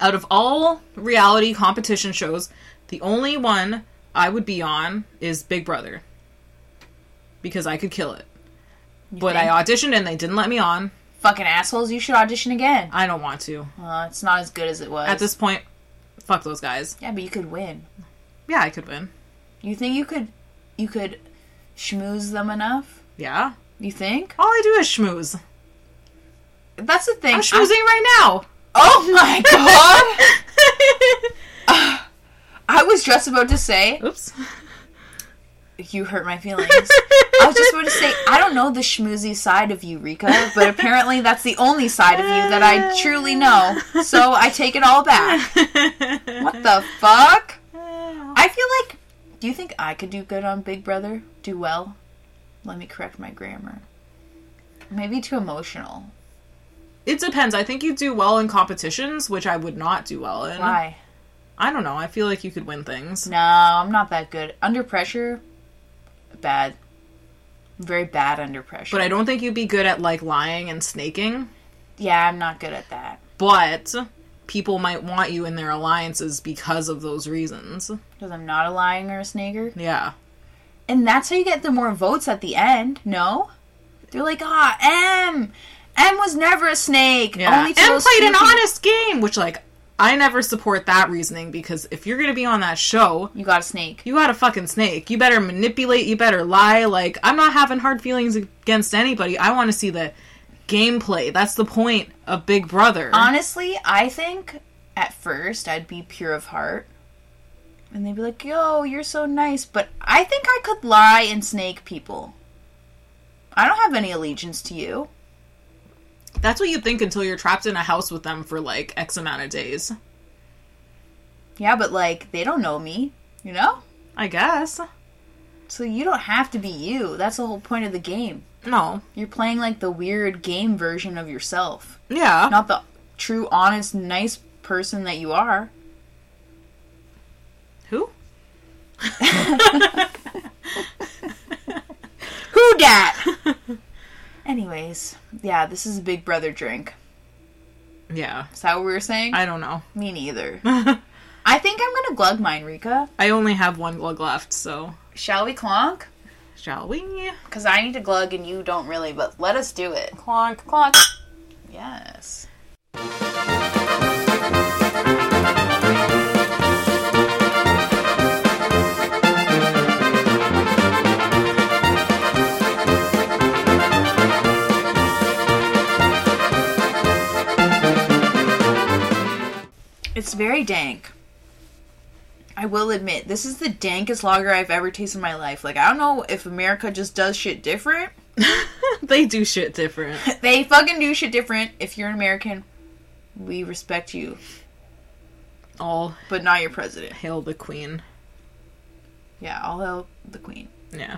Out of all reality competition shows, the only one I would be on is Big Brother. Because I could kill it. but think? I auditioned and they didn't let me on. Fucking assholes, you should audition again. I don't want to. Uh, it's not as good as it was. At this point, fuck those guys. yeah, but you could win. Yeah, I could win. You think you could, you could schmooze them enough? Yeah. You think? All I do is schmooze. That's the thing. I'm schmoozing right now. Oh my god! I was just about to say, Oops. You hurt my feelings. I was just about to say, I don't know the schmoozy side of you, Rika, but apparently that's the only side of you that I truly know. So I take it all back. What the fuck? I feel like. Do you think I could do good on Big Brother? Do well? Let me correct my grammar. Maybe too emotional. It depends. I think you do well in competitions, which I would not do well in. Why? I don't know. I feel like you could win things. No, I'm not that good. Under pressure, bad. Very bad under pressure. But I don't think you'd be good at like lying and snaking. Yeah, I'm not good at that. But people might want you in their alliances because of those reasons. Because I'm not a lying or a snaker. Yeah. And that's how you get the more votes at the end, no? They're like, ah, M! M was never a snake. Yeah. Only those played an honest game, which like I never support that reasoning because if you're gonna be on that show, You got a snake. you got a fucking snake. You better manipulate, you better lie. Like, I'm not having hard feelings against anybody. I want to see the gameplay. That's the point of Big Brother. Honestly, I think at first I'd be pure of heart. And they'd be like, yo, you're so nice. But I think I could lie and snake people. I don't have any allegiance to you. That's what you think until you're trapped in a house with them for like X amount of days. Yeah, but like, they don't know me, you know? I guess. So you don't have to be you. That's the whole point of the game. No. You're playing like the weird game version of yourself, Yeah. not the true, honest, nice person that you are. Who? Who dat? Anyways, yeah, this is a Big Brother drink. Yeah. Is that what we were saying? I don't know. Me neither. I think I'm gonna glug mine, Rika. I only have one glug left, so Shall we clonk? shall we? Because I need to glug and you don't really, but let us do it. Clonk, clonk. Yes. It's very dank. I will admit, this is the dankest lager I've ever tasted in my life. Like, I don't know if America just does shit different. they do shit different. They fucking do shit different. If you're an American, we respect you, All but not your president. hail the queen. Yeah, all hail the queen. Yeah.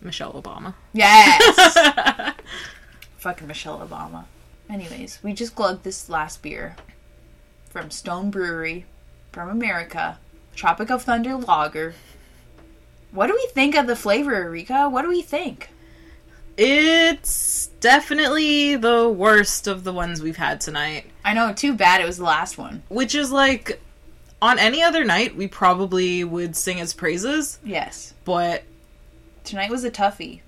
Michelle Obama. Yes! fucking Michelle Obama. Anyways, we just glugged this last beer from Stone Brewery from America. Tropic of Thunder Lager. What do we think of the flavor, Erika? What do we think? It's definitely the worst of the ones we've had tonight. I know, too bad it was the last one. Which is like, on any other night, we probably would sing its praises, Yes. but Tonight was a toughie.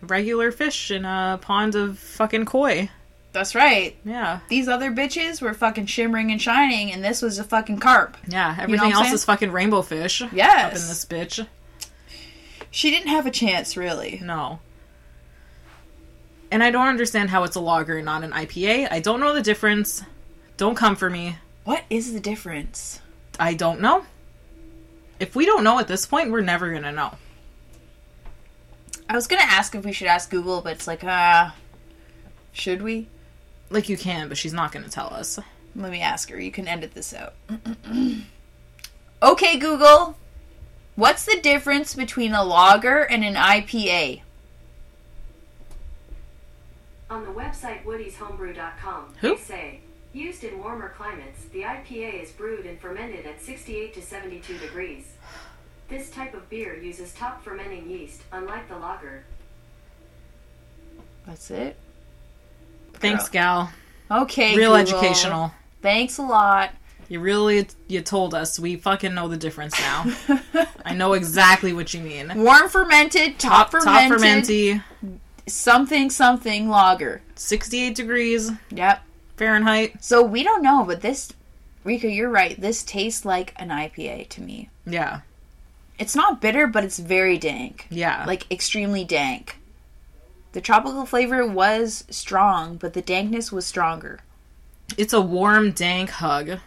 regular fish in a pond of fucking koi. That's right. Yeah. These other bitches were fucking shimmering and shining, and this was a fucking carp. Yeah, everything what I'm else saying? is fucking rainbow fish. Yes. Up in this bitch. She didn't have a chance, really. No. And I don't understand how it's a lager and not an IPA. I don't know the difference. Don't come for me. What is the difference? I don't know. If we don't know at this point, we're never gonna know. I was gonna ask if we should ask Google, but it's like, ah, should we? Like you can, but she's not gonna tell us. Let me ask her. You can edit this out. okay, Google. What's the difference between a lager and an IPA? On the website woodyshomebrew.com, Who? they say, used in warmer climates, the IPA is brewed and fermented at 68 to 72 degrees. This type of beer uses top fermenting yeast, unlike the lager. That's it. Thanks, gal. Okay, Real Google. educational. Thanks a lot. You really you told us. We fucking know the difference now. I know exactly what you mean. Warm fermented, top, Top fermented, fermenty, something something lager. 68 degrees Yep. Fahrenheit. So we don't know, but this, Rika, you're right. This tastes like an IPA to me. Yeah. It's not bitter, but it's very dank. Yeah. Like extremely dank. The tropical flavor was strong, but the dankness was stronger. It's a warm, dank hug,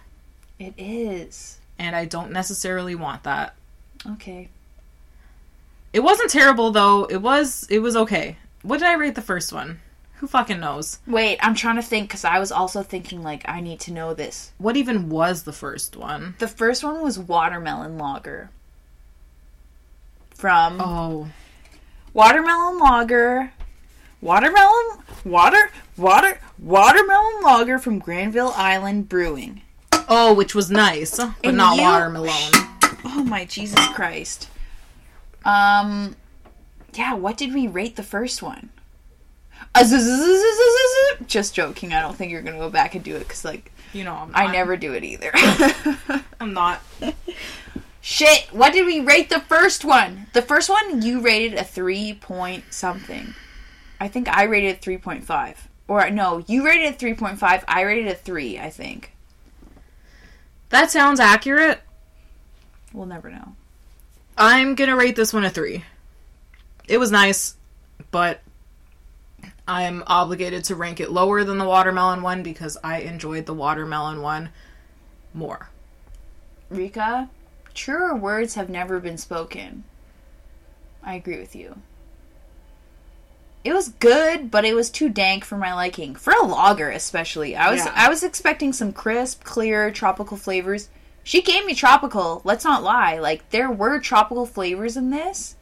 It is. and I don't necessarily want that. Okay. It wasn't terrible though. It was it was okay. What did I rate the first one? Who fucking knows? Wait, I'm trying to think because I was also thinking, like, I need to know this. What even was the first one? The first one was watermelon lager. From Oh, watermelon lager. Watermelon water water watermelon lager from Granville Island Brewing. oh, which was nice, but And not you- watermelon. Oh my Jesus Christ. Um yeah, what did we rate the first one? Uh, Just joking. I don't think you're gonna go back and do it because, like, You know, I'm I not- never do it either. I'm not. Shit! What did we rate the first one? The first one you rated a three point something. I think I rated point five. Or no, you rated point five. I rated a three. I think That sounds accurate. we'll never know. I'm gonna rate this one a three. It was nice, but I'm obligated to rank it lower than the watermelon one because I enjoyed the watermelon one more. Rika, truer words have never been spoken. I agree with you. It was good, but it was too dank for my liking. For a lager, especially. I was Yeah. I was expecting some crisp, clear, tropical flavors. She gave me tropical, let's not lie. Like there were tropical flavors in this.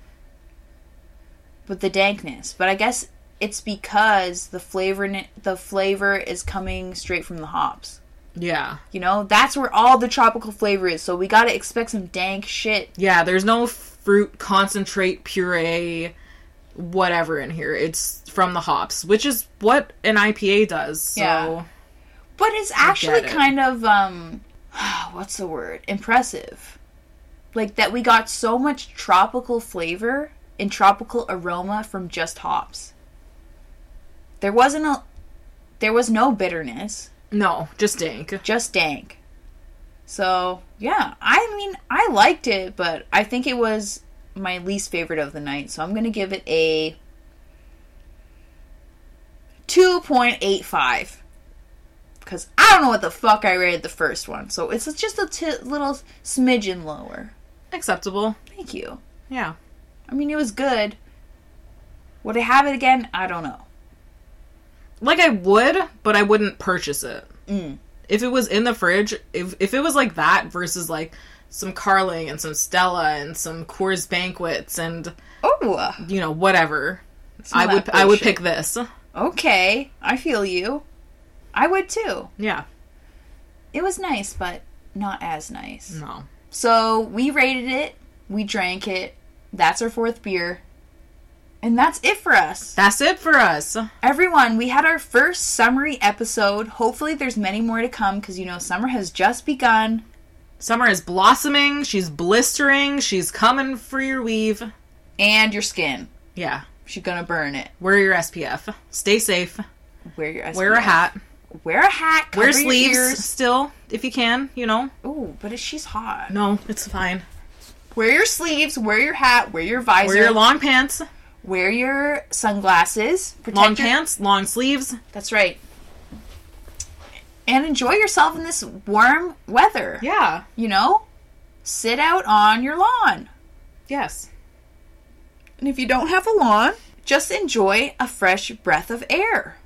But the dankness. But I guess it's because the flavor the flavor is coming straight from the hops. Yeah. You know, that's where all the tropical flavor is. So we gotta expect some dank shit. Yeah, there's no fruit concentrate, puree, whatever in here. It's from the hops, which is what an IPA does. So Yeah. But it's actually it. kind of um what's the word? Impressive. Like that we got so much tropical flavor and tropical aroma from just hops. There wasn't a there was no bitterness, no, just dank. just dank. So, yeah, I mean, I liked it, but I think it was my least favorite of the night. So I'm going to give it a 2.85 because I don't know what the fuck I rated the first one. So it's just a t- little smidgen lower. Acceptable. Thank you. Yeah. I mean, it was good. Would I have it again? I don't know. Like I would, but I wouldn't purchase it. Mm. If it was in the fridge, if if it was like that versus like some Carling and some Stella and some Coors Banquets and Oh, you know whatever, Some I would I would pick this. okay. I feel you. I would too. Yeah. It was nice, but not as nice. No. So we rated it. We drank it. That's our fourth beer. And that's it for us. That's it for us. Everyone, we had our first summery episode. Hopefully, there's many more to come because you know summer has just begun. Summer is blossoming. She's blistering. She's coming for your weave. And your skin. Yeah. She's gonna burn it. Wear your SPF. Stay safe. Wear your SPF. Wear a hat. Wear a hat. Wear your sleeves ears. still if you can, you know. Ooh, but if she's hot. No, it's fine. Wear your sleeves. Wear your hat. Wear your visor. Wear your long pants. wear your sunglasses. Protect Long your- pants, long sleeves. That's right. And enjoy yourself in this warm weather. Yeah. You know? Sit out on your lawn. Yes. And if you don't have a lawn, just enjoy a fresh breath of air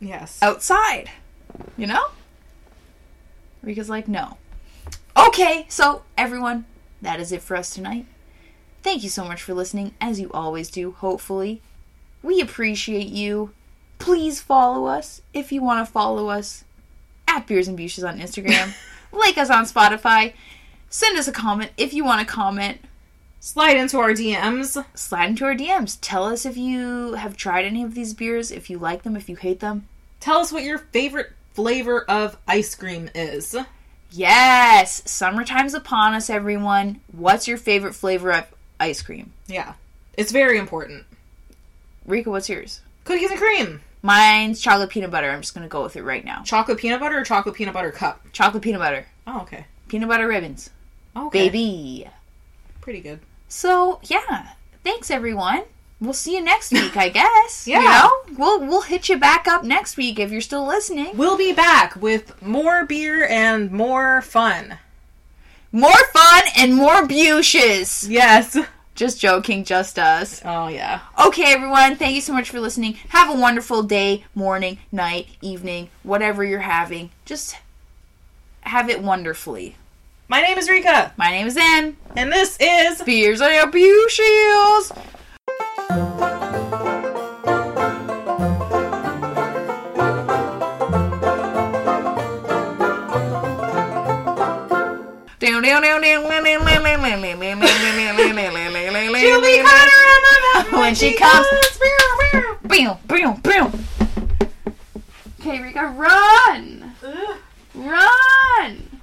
Yes. outside. You know? Rika's like, no. Okay, so everyone, that is it for us tonight. Thank you so much for listening, as you always do, hopefully. We appreciate you. Please follow us if you want to follow us at Beers and Bushes on Instagram. like us on Spotify. Send us a comment if you want to comment. Slide into our DMs. Slide into our DMs. Tell us if you have tried any of these beers, if you like them, if you hate them. Tell us what your favorite flavor of ice cream is. Yes! Summertime's upon us, everyone. What's your favorite flavor of ice cream? Yeah. It's very important. Rika, what's yours? Cookies and cream. Mine's chocolate peanut butter. I'm just gonna go with it right now. Chocolate peanut butter or chocolate peanut butter cup? Chocolate peanut butter. Oh, okay. Peanut butter ribbons. Oh, okay. Baby. Pretty good. So, yeah. Thanks, everyone. we'll see you next week, I guess. Yeah. You know? We'll we'll hit you back up next week if you're still listening. We'll be back with more beer and more fun. More fun and more bushes. Yes. Just joking, just us. Oh yeah. Okay, everyone, thank you so much for listening. Have a wonderful day, morning, night, evening, whatever you're having. Just have it wonderfully. My name is Rika, My name is Ann. and this is Beers She'll be caught around the mouth when she comes. Boom, boom, boom. Okay, Rika, run! Ugh. Run!